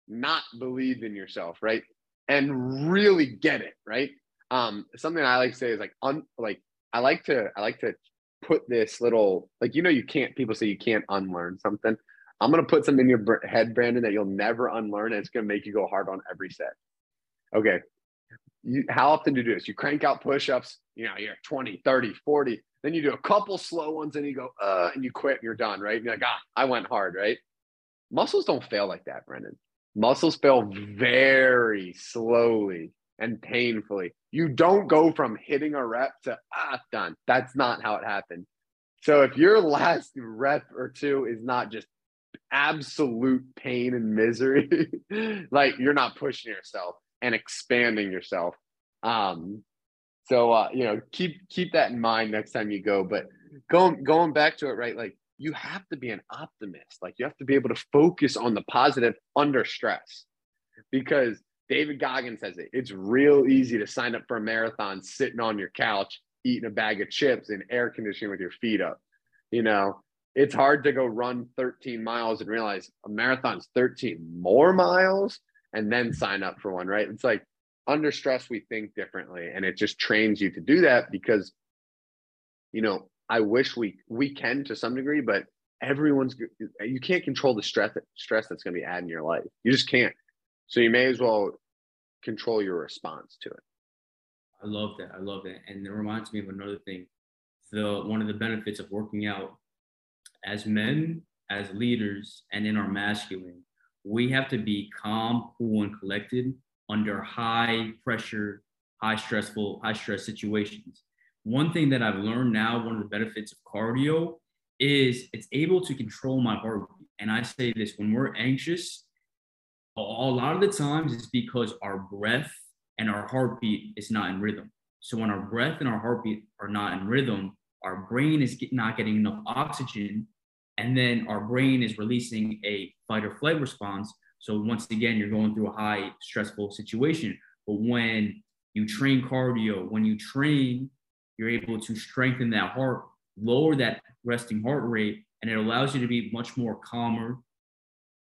not believe in yourself, right? And really get it, right? Um, something I like to say is like un like I like to I like to put this little like you know you can't people say you can't unlearn something. I'm gonna put something in your head, Brandon, that you'll never unlearn, and it's gonna make you go hard on every set. Okay, you, how often do you do this? You crank out push-ups, you know, you're 20, 30, 40. Then you do a couple slow ones and you go, uh, and you quit and you're done, right? And you're like, ah, I went hard, right? Muscles don't fail like that, Brendan. Muscles fail very slowly and painfully. You don't go from hitting a rep to ah, done. That's not how it happened. So if your last rep or two is not just absolute pain and misery, *laughs* like you're not pushing yourself and expanding yourself. Um, so uh, you know, keep keep that in mind next time you go. But going going back to it, right? Like you have to be an optimist. Like you have to be able to focus on the positive under stress. Because David Goggins says it. It's real easy to sign up for a marathon sitting on your couch, eating a bag of chips and air conditioning with your feet up. You know, it's hard to go run 13 miles and realize a marathon's 13 more miles and then sign up for one, right? It's like under stress, we think differently. And it just trains you to do that because, you know, I wish we we can to some degree, but everyone's you can't control the stress stress that's going to be added in your life. You just can't. So you may as well control your response to it. I love that. I love that. And it reminds me of another thing. The one of the benefits of working out as men, as leaders, and in our masculine, we have to be calm, cool, and collected under high pressure, high stressful, high stress situations. One thing that I've learned now, one of the benefits of cardio is it's able to control my heartbeat. And I say this when we're anxious, a lot of the times it's because our breath and our heartbeat is not in rhythm. So when our breath and our heartbeat are not in rhythm, our brain is not getting enough oxygen, and then our brain is releasing a fight or flight response. So once again, you're going through a high stressful situation. But when you train cardio, when you train, you're able to strengthen that heart, lower that resting heart rate, and it allows you to be much more calmer,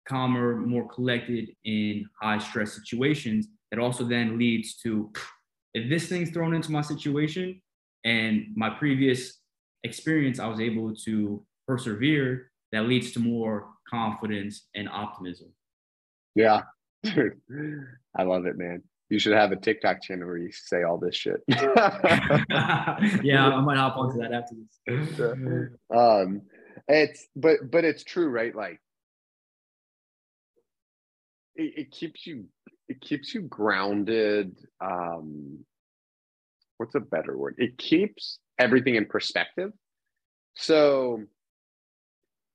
calmer, more collected in high stress situations. That also then leads to if this thing's thrown into my situation and my previous experience, I was able to persevere, that leads to more confidence and optimism. Yeah. *laughs* Dude, I love it, man. You should have a TikTok channel where you say all this shit. *laughs* *laughs* yeah, I might hop onto that after this. um, it's but but it's true, right? Like it, it keeps you it keeps you grounded. Um, what's a better word? It keeps everything in perspective. So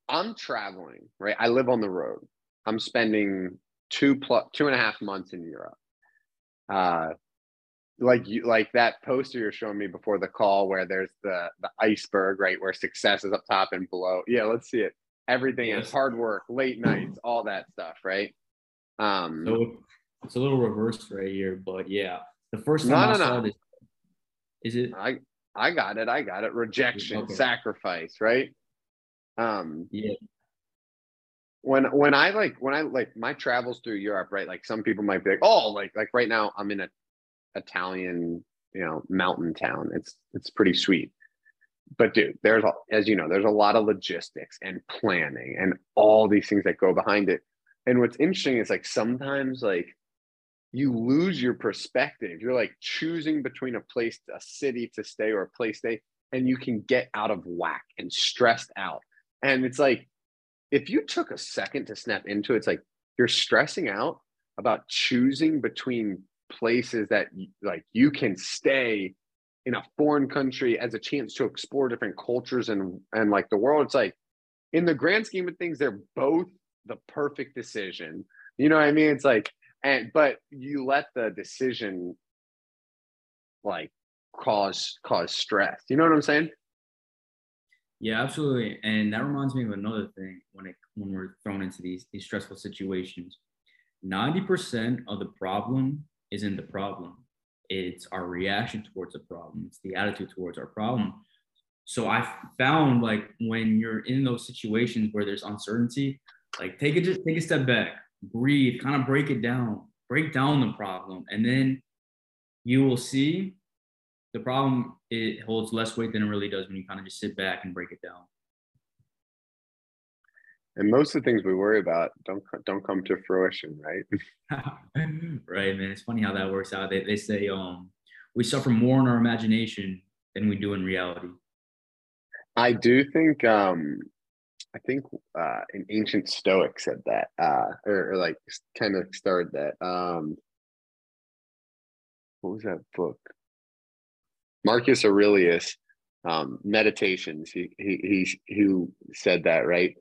I'm traveling, right? I live on the road. I'm spending two plus two and a half months in Europe. Uh, like you like that poster you're showing me before the call where there's the the iceberg, right? Where success is up top and below. Yeah, let's see it. Everything yes. is hard work, late nights, all that stuff, right? Um, so it's a little reversed right here, but yeah, the first time no, I no, saw no. this, is it? I I got it. I got it. Rejection, okay. sacrifice, right? Um, yeah. When when I like when I like my travels through Europe, right? Like some people might be like, oh, like like right now I'm in a Italian, you know, mountain town. It's it's pretty sweet. But dude, there's a, as you know, there's a lot of logistics and planning and all these things that go behind it. And what's interesting is like sometimes like you lose your perspective. You're like choosing between a place, a city to stay or a place to stay, and you can get out of whack and stressed out. And it's like, if you took a second to snap into it, it's like you're stressing out about choosing between places that like you can stay in a foreign country as a chance to explore different cultures and and like the world. It's like in the grand scheme of things, they're both the perfect decision. You know what I mean? It's like, and but you let the decision like cause cause stress. You know what I'm saying? Yeah, absolutely. And that reminds me of another thing when it when we're thrown into these these stressful situations. 90% of the problem isn't the problem. It's our reaction towards the problem. It's the attitude towards our problem. So I found like when you're in those situations where there's uncertainty, like take it just take a step back, breathe, kind of break it down, break down the problem, and then you will see the problem it holds less weight than it really does when you kind of just sit back and break it down. And most of the things we worry about don't don't come to fruition, right? *laughs* right, man. It's funny how that works out. They, they say um we suffer more in our imagination than we do in reality. I do think um I think uh an ancient Stoic said that, uh or, or like kind of started that. Um what was that book? Marcus Aurelius, um, Meditations. He he he who said that, right?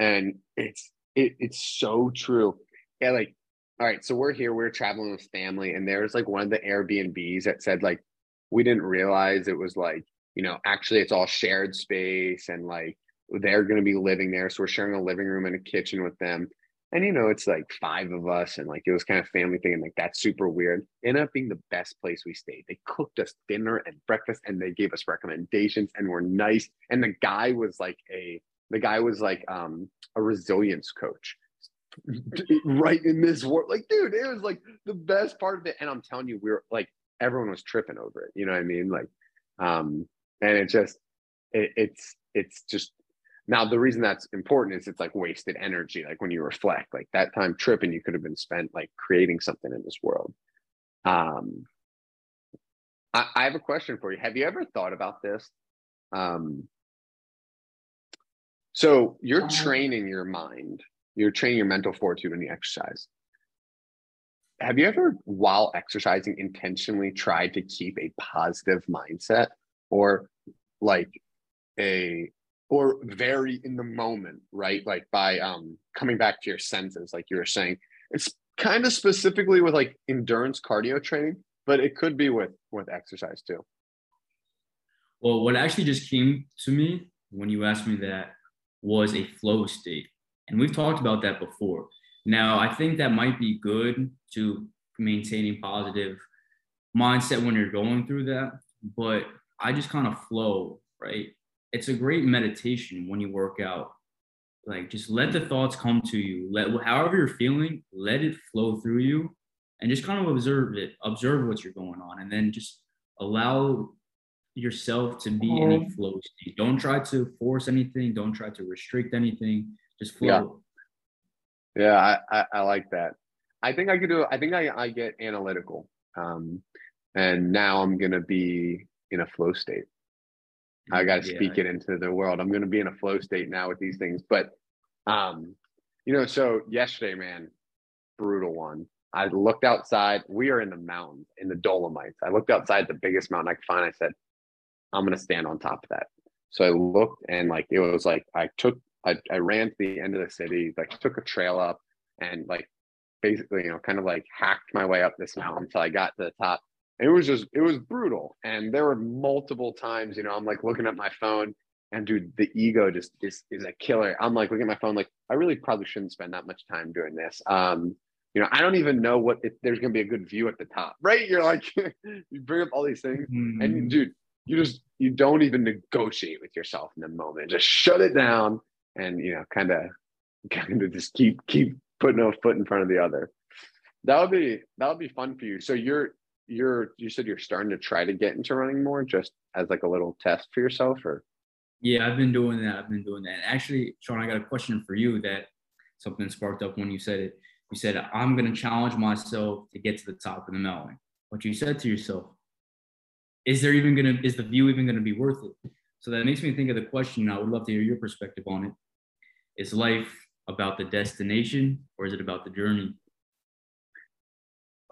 And it's it, it's so true. Yeah, like all right, so we're here, we're traveling with family, and there's like one of the Airbnbs that said like we didn't realize it was like you know actually it's all shared space and like they're going to be living there, so we're sharing a living room and a kitchen with them. And you know, it's like five of us, and like it was kind of family thing, and like that's super weird. Ended up being the best place we stayed. They cooked us dinner and breakfast, and they gave us recommendations, and were nice. And the guy was like a the guy was like um a resilience coach right in this world. Like, dude, it was like the best part of it. And I'm telling you, we were like everyone was tripping over it. You know what I mean? Like, um, and it just it, it's it's just now the reason that's important is it's like wasted energy. Like when you reflect, like that time tripping, you could have been spent like creating something in this world. Um, I, I have a question for you. Have you ever thought about this? Um, so you're uh-huh. training your mind, you're training your mental fortitude when you exercise. Have you ever, while exercising, intentionally tried to keep a positive mindset or like a or vary in the moment, right? Like by um coming back to your senses, like you were saying. It's kind of specifically with like endurance cardio training, but it could be with with exercise too. Well, what actually just came to me when you asked me that was a flow state. And we've talked about that before. Now, I think that might be good to maintaining positive mindset when you're going through that, but I just kind of flow, right? It's a great meditation when you work out. Like just let the thoughts come to you. Let however you're feeling, let it flow through you and just kind of observe it, observe what you're going on and then just allow yourself to be in a flow state. Don't try to force anything. Don't try to restrict anything. Just flow. Yeah, yeah I, I, I like that. I think I could do. I think I, I get analytical, um, and now I'm gonna be in a flow state. I got to yeah. speak it into the world. I'm gonna be in a flow state now with these things. But, um, you know, so yesterday, man, brutal one. I looked outside. We are in the mountains, in the Dolomites. I looked outside the biggest mountain I could find. I said, I'm gonna stand on top of that. So I looked and like it was like I took I, I ran to the end of the city, like took a trail up and like basically, you know, kind of like hacked my way up this *laughs* mountain until I got to the top. It was just it was brutal. And there were multiple times, you know, I'm like looking at my phone and dude, the ego just is is a killer. I'm like looking at my phone, like I really probably shouldn't spend that much time doing this. Um, you know, I don't even know what if there's gonna be a good view at the top, right? You're like, *laughs* you bring up all these things, mm-hmm. and dude, you just you don't even negotiate with yourself in the moment. Just shut it down and you know, kind of *laughs* kind of just keep keep putting a foot in front of the other. That would be that would be fun for you. So you're you're you said you're starting to try to get into running more just as like a little test for yourself or yeah i've been doing that i've been doing that actually sean i got a question for you that something sparked up when you said it you said i'm going to challenge myself to get to the top of the mountain but you said to yourself is there even gonna is the view even gonna be worth it? So that makes me think of the question. I would love to hear your perspective on it. Is life about the destination or is it about the journey?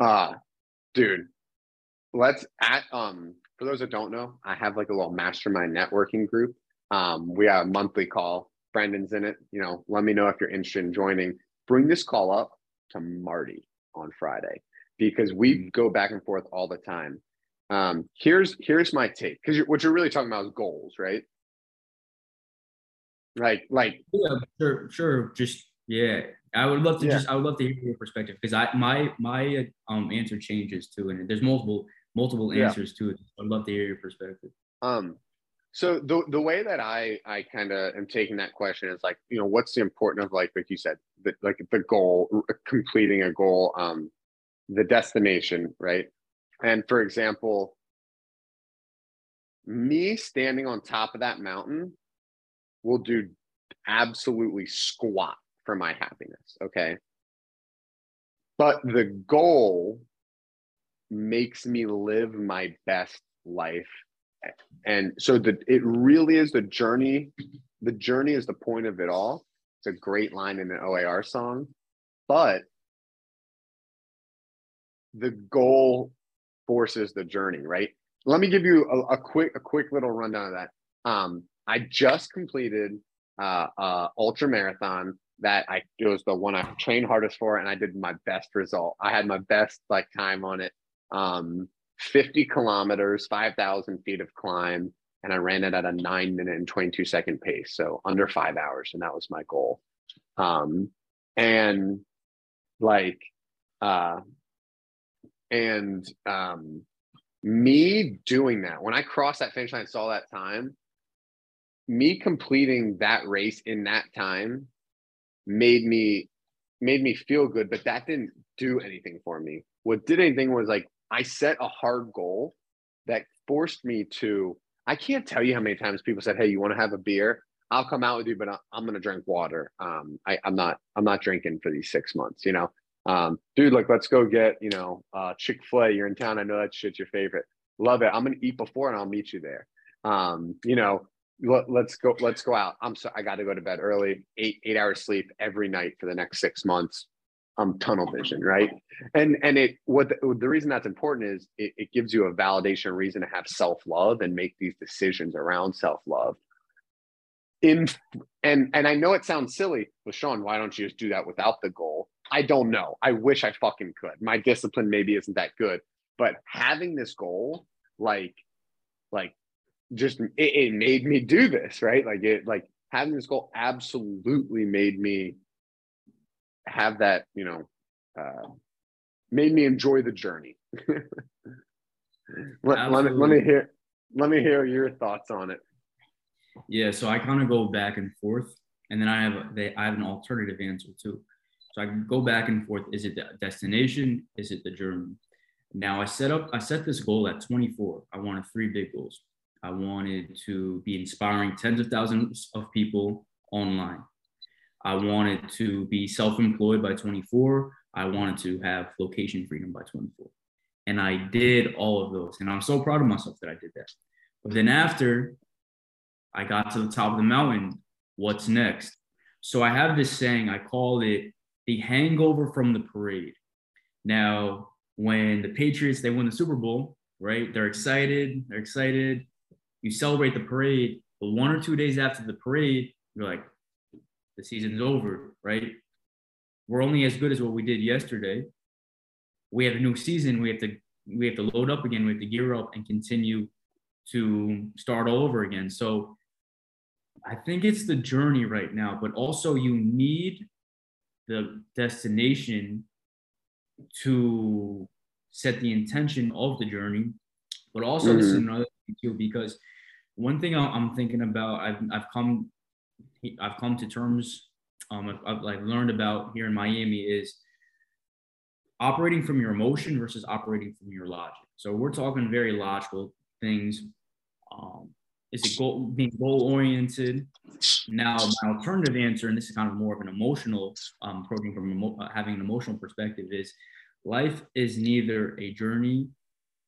Uh dude, let's at um for those that don't know, I have like a little mastermind networking group. Um, we have a monthly call. Brendan's in it. You know, let me know if you're interested in joining. Bring this call up to Marty on Friday because we mm-hmm. go back and forth all the time. Um, here's here's my take because what you're really talking about is goals, right? Right, like yeah, sure, sure. Just yeah, I would love to yeah. just I would love to hear your perspective because I my my um answer changes too, and there's multiple multiple answers yeah. to it. I'd love to hear your perspective. Um, so the the way that I I kind of am taking that question is like you know what's the importance of like like you said the, like the goal completing a goal um the destination right and for example, me standing on top of that mountain will do absolutely squat for my happiness. Okay. But the goal makes me live my best life. And so the it really is the journey. The journey is the point of it all. It's a great line in an OAR song, but the goal forces the journey, right? Let me give you a, a quick a quick little rundown of that. Um, I just completed uh, uh, ultra marathon that I it was the one I trained hardest for, and I did my best result. I had my best like time on it. Um, 50 kilometers, 5,000 feet of climb, and I ran it at a nine minute and 22 second pace, so under five hours, and that was my goal. Um, and like, uh, and um, me doing that when I crossed that finish line, saw that time, me completing that race in that time made me made me feel good, but that didn't do anything for me. What did anything was like I set a hard goal that forced me to. I can't tell you how many times people said, "Hey, you want to have a beer? I'll come out with you, but I'm going to drink water. Um, I, I'm not. I'm not drinking for these six months. You know, um, dude, like let's go get you know uh, Chick Fil A. You're in town. I know that shit's your favorite. Love it. I'm going to eat before, and I'll meet you there. Um, you know, let, us go let's go out i'm so i got to go to bed early eight eight hours sleep every night for the next six months i'm tunnel vision right? And and it what the, the reason that's important is it, it gives you a validation reason to have self-love and make these decisions around self-love. In and and i know it sounds silly but sean why don't you just do that without the goal? I don't know. I wish i fucking could. My discipline maybe isn't that good but having this goal like like just it, it made me do this, right? Like it like having this goal absolutely made me have that, you know, uh, made me enjoy the journey. *laughs* let, let, me, let me hear let me hear your thoughts on it. Yeah, so I kind of go back and forth, and then I have a, they, I have an alternative answer too. So I go back and forth. Is it the destination? Is it the journey? Now I set up I set this goal at 24. I wanted three big goals. I wanted to be inspiring tens of thousands of people online. I wanted to be self employed by 24. I wanted to have location freedom by 24. And I did all of those. And I'm so proud of myself that I did that. But then after I got to the top of the mountain, what's next? So I have this saying, I call it the hangover from the parade. Now, when the Patriots they win the Super Bowl, right? They're excited, they're excited you celebrate the parade, but one or two days after the parade, you're like, the season's over, right? We're only as good as what we did yesterday. We have a new season. We have to we have to load up again. We have to gear up and continue to start all over again. So I think it's the journey right now, but also you need the destination to set the intention of the journey. But also, mm-hmm. this is mm-hmm. another thing too, because one thing I'm thinking about, I've, I've come, I've come to terms, um, I've, I've like learned about here in Miami is operating from your emotion versus operating from your logic. So we're talking very logical things. Um, is it goal, being goal oriented? Now, my alternative answer, and this is kind of more of an emotional um, approaching from emo- uh, having an emotional perspective, is life is neither a journey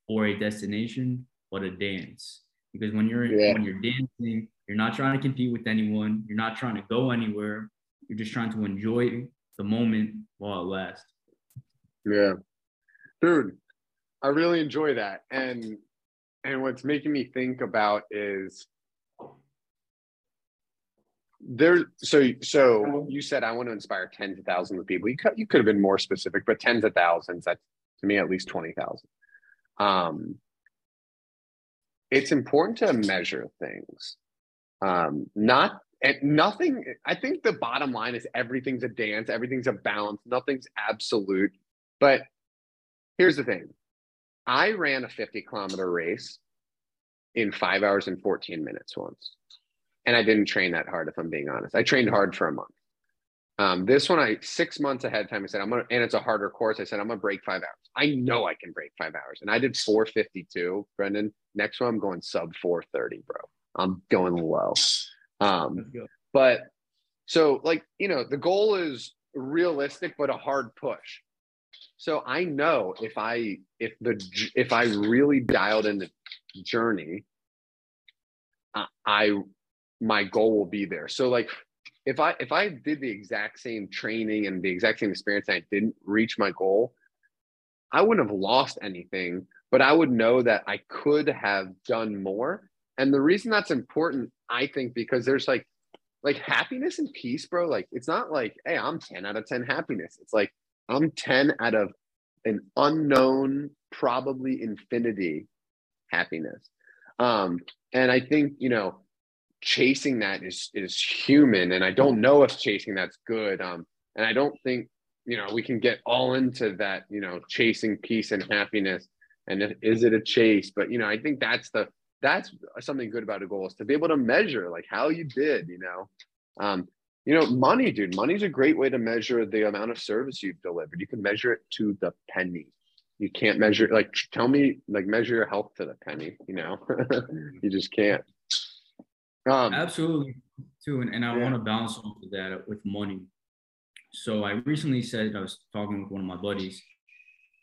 or a destination, but a dance because when you're yeah. when you're dancing, you're not trying to compete with anyone. You're not trying to go anywhere. You're just trying to enjoy the moment while it lasts. Yeah, dude, I really enjoy that, and and what's making me think about is there. So so you said I want to inspire tens of thousands of people. You could you could have been more specific, but tens of thousands. That's to me at least twenty thousand. Um, it's important to measure things. Um, not and nothing. I think the bottom line is everything's a dance, everything's a balance, nothing's absolute. But here's the thing: I ran a 50 kilometer race in five hours and 14 minutes once, and I didn't train that hard. If I'm being honest, I trained hard for a month. Um, this one, I six months ahead of time, I said I'm gonna, and it's a harder course. I said I'm gonna break five hours. I know I can break five hours, and I did 452. Brendan, next one I'm going sub 430, bro. I'm going low. Um, but So like, you know, the goal is realistic but a hard push. So I know if I if the if I really dialed in the journey, I my goal will be there. So like if I if I did the exact same training and the exact same experience and I didn't reach my goal, I wouldn't have lost anything, but I would know that I could have done more. And the reason that's important, I think, because there's like like happiness and peace, bro. Like it's not like, hey, I'm 10 out of 10 happiness. It's like I'm 10 out of an unknown, probably infinity happiness. Um, and I think, you know, chasing that is is human. And I don't know if chasing that's good. Um, and I don't think, you know, we can get all into that, you know, chasing peace and happiness. And is it a chase? But you know, I think that's the that's something good about a goal is to be able to measure like how you did, you know. Um, you know, money, dude, money's a great way to measure the amount of service you've delivered. You can measure it to the penny. You can't measure like tell me like measure your health to the penny, you know. *laughs* you just can't. Um absolutely too. And, and I yeah. want to balance off of that with money. So I recently said I was talking with one of my buddies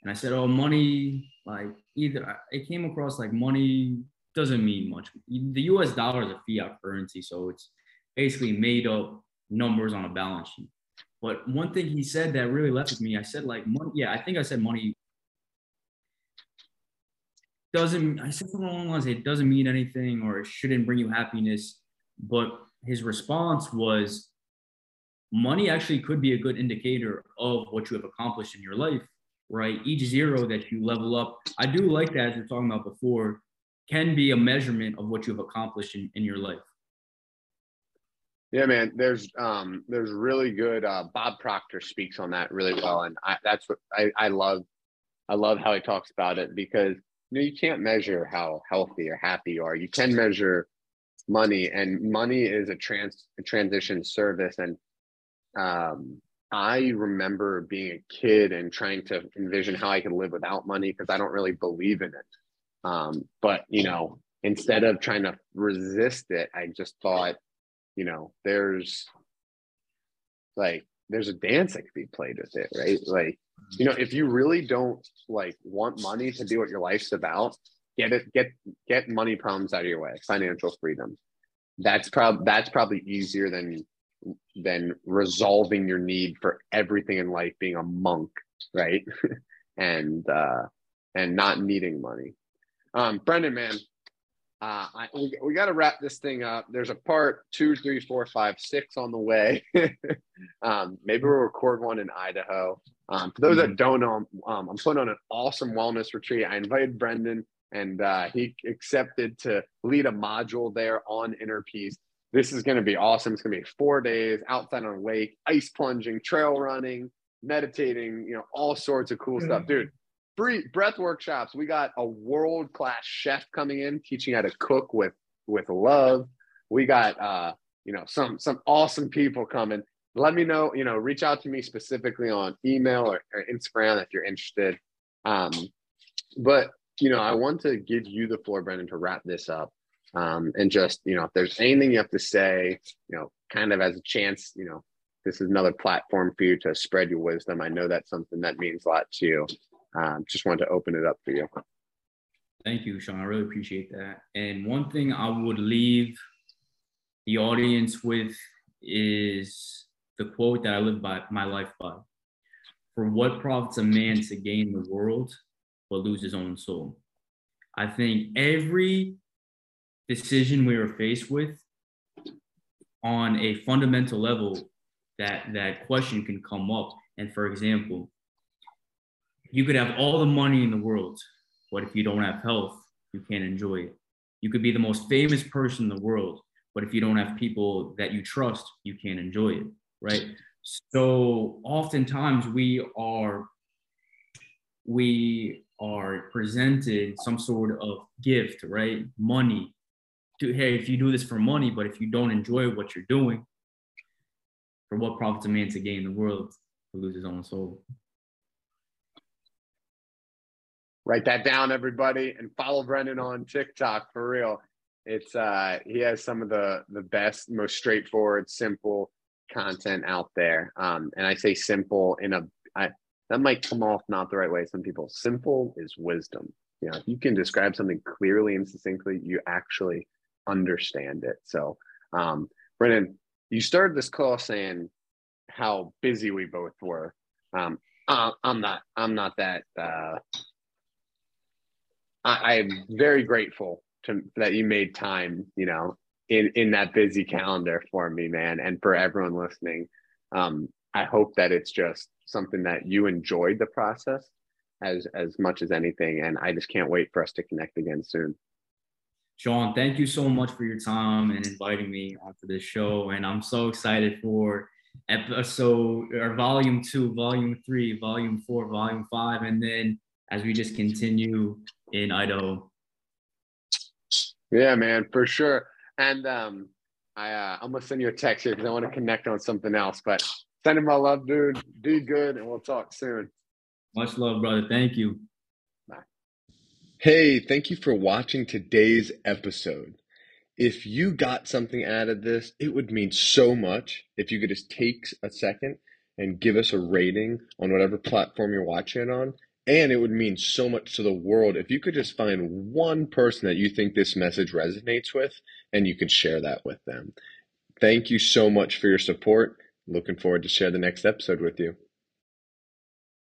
and I said, Oh, money, like either it came across like money doesn't mean much. The US dollar is a fiat currency, so it's basically made up numbers on a balance sheet. But one thing he said that really left with me, I said like money, yeah, I think I said money doesn't I said something along the lines, it doesn't mean anything or it shouldn't bring you happiness. But his response was money actually could be a good indicator of what you have accomplished in your life, right? Each zero that you level up. I do like that as we are talking about before, can be a measurement of what you've accomplished in, in your life. Yeah, man. There's um there's really good uh Bob Proctor speaks on that really well. And I that's what I, I love I love how he talks about it because you know you can't measure how healthy or happy you are. You can measure money and money is a trans a transition service. And um I remember being a kid and trying to envision how I could live without money because I don't really believe in it. Um, but you know, instead of trying to resist it, I just thought you know, there's like there's a dance that could be played with it, right? Like, you know, if you really don't like want money to be what your life's about, get it, get get money problems out of your way, financial freedom. That's probably that's probably easier than than resolving your need for everything in life being a monk, right? *laughs* and uh and not needing money. Um, Brendan, man, uh, I, we, we got to wrap this thing up. There's a part two, three, four, five, six on the way. *laughs* um, maybe we'll record one in Idaho. Um, for those that mm-hmm. don't know, um, I'm putting on an awesome wellness retreat. I invited Brendan, and uh, he accepted to lead a module there on inner peace. This is going to be awesome. It's going to be four days outside on a lake, ice plunging, trail running, meditating, you know, all sorts of cool mm-hmm. stuff, dude free breath workshops. We got a world class chef coming in teaching how to cook with with love. We got uh, you know some some awesome people coming. Let me know. You know, reach out to me specifically on email or, or Instagram if you're interested. Um, but you know, I want to give you the floor, Brendan, to wrap this up. Um, and just you know, if there's anything you have to say, you know, kind of as a chance, you know, this is another platform for you to spread your wisdom. I know that's something that means a lot to you um, just wanted to open it up for you. Thank you, Sean. I really appreciate that. And one thing I would leave the audience with is the quote that I live by my life by. For what profits a man to gain the world but lose his own soul? I think every decision we are faced with on a fundamental level that that question can come up. And for example, you could have all the money in the world, but if you don't have health, you can't enjoy it. You could be the most famous person in the world, but if you don't have people that you trust, you can't enjoy it, right? So oftentimes we are we are presented some sort of gift, right? Money. To hey, if you do this for money, but if you don't enjoy what you're doing, for what profits a man to gain the world to lose his own soul? Write that down, everybody, and follow Brendan on TikTok for real. It's uh he has some of the the best, most straightforward, simple content out there. Um, and I say simple in a I, that might come off not the right way. Some people simple is wisdom. You know, if you can describe something clearly and succinctly, you actually understand it. So, um, Brendan, you started this call saying how busy we both were. Um, uh, I'm not. I'm not that. Uh, I, I'm very grateful to that you made time. You know, in in that busy calendar for me, man, and for everyone listening. Um, I hope that it's just something that you enjoyed the process as as much as anything, and I just can't wait for us to connect again soon. Sean, thank you so much for your time and inviting me onto this show, and I'm so excited for episode or volume two, volume three, volume four, volume five, and then as we just continue in Idaho. Yeah, man, for sure. And um, I uh, I'm gonna send you a text here because I want to connect on something else. But sending my love, dude. Do good, and we'll talk soon. Much love, brother. Thank you. Bye. Hey, thank you for watching today's episode. If you got something out of this, it would mean so much if you could just take a second and give us a rating on whatever platform you're watching it on. And it would mean so much to the world if you could just find one person that you think this message resonates with and you can share that with them. Thank you so much for your support. Looking forward to share the next episode with you.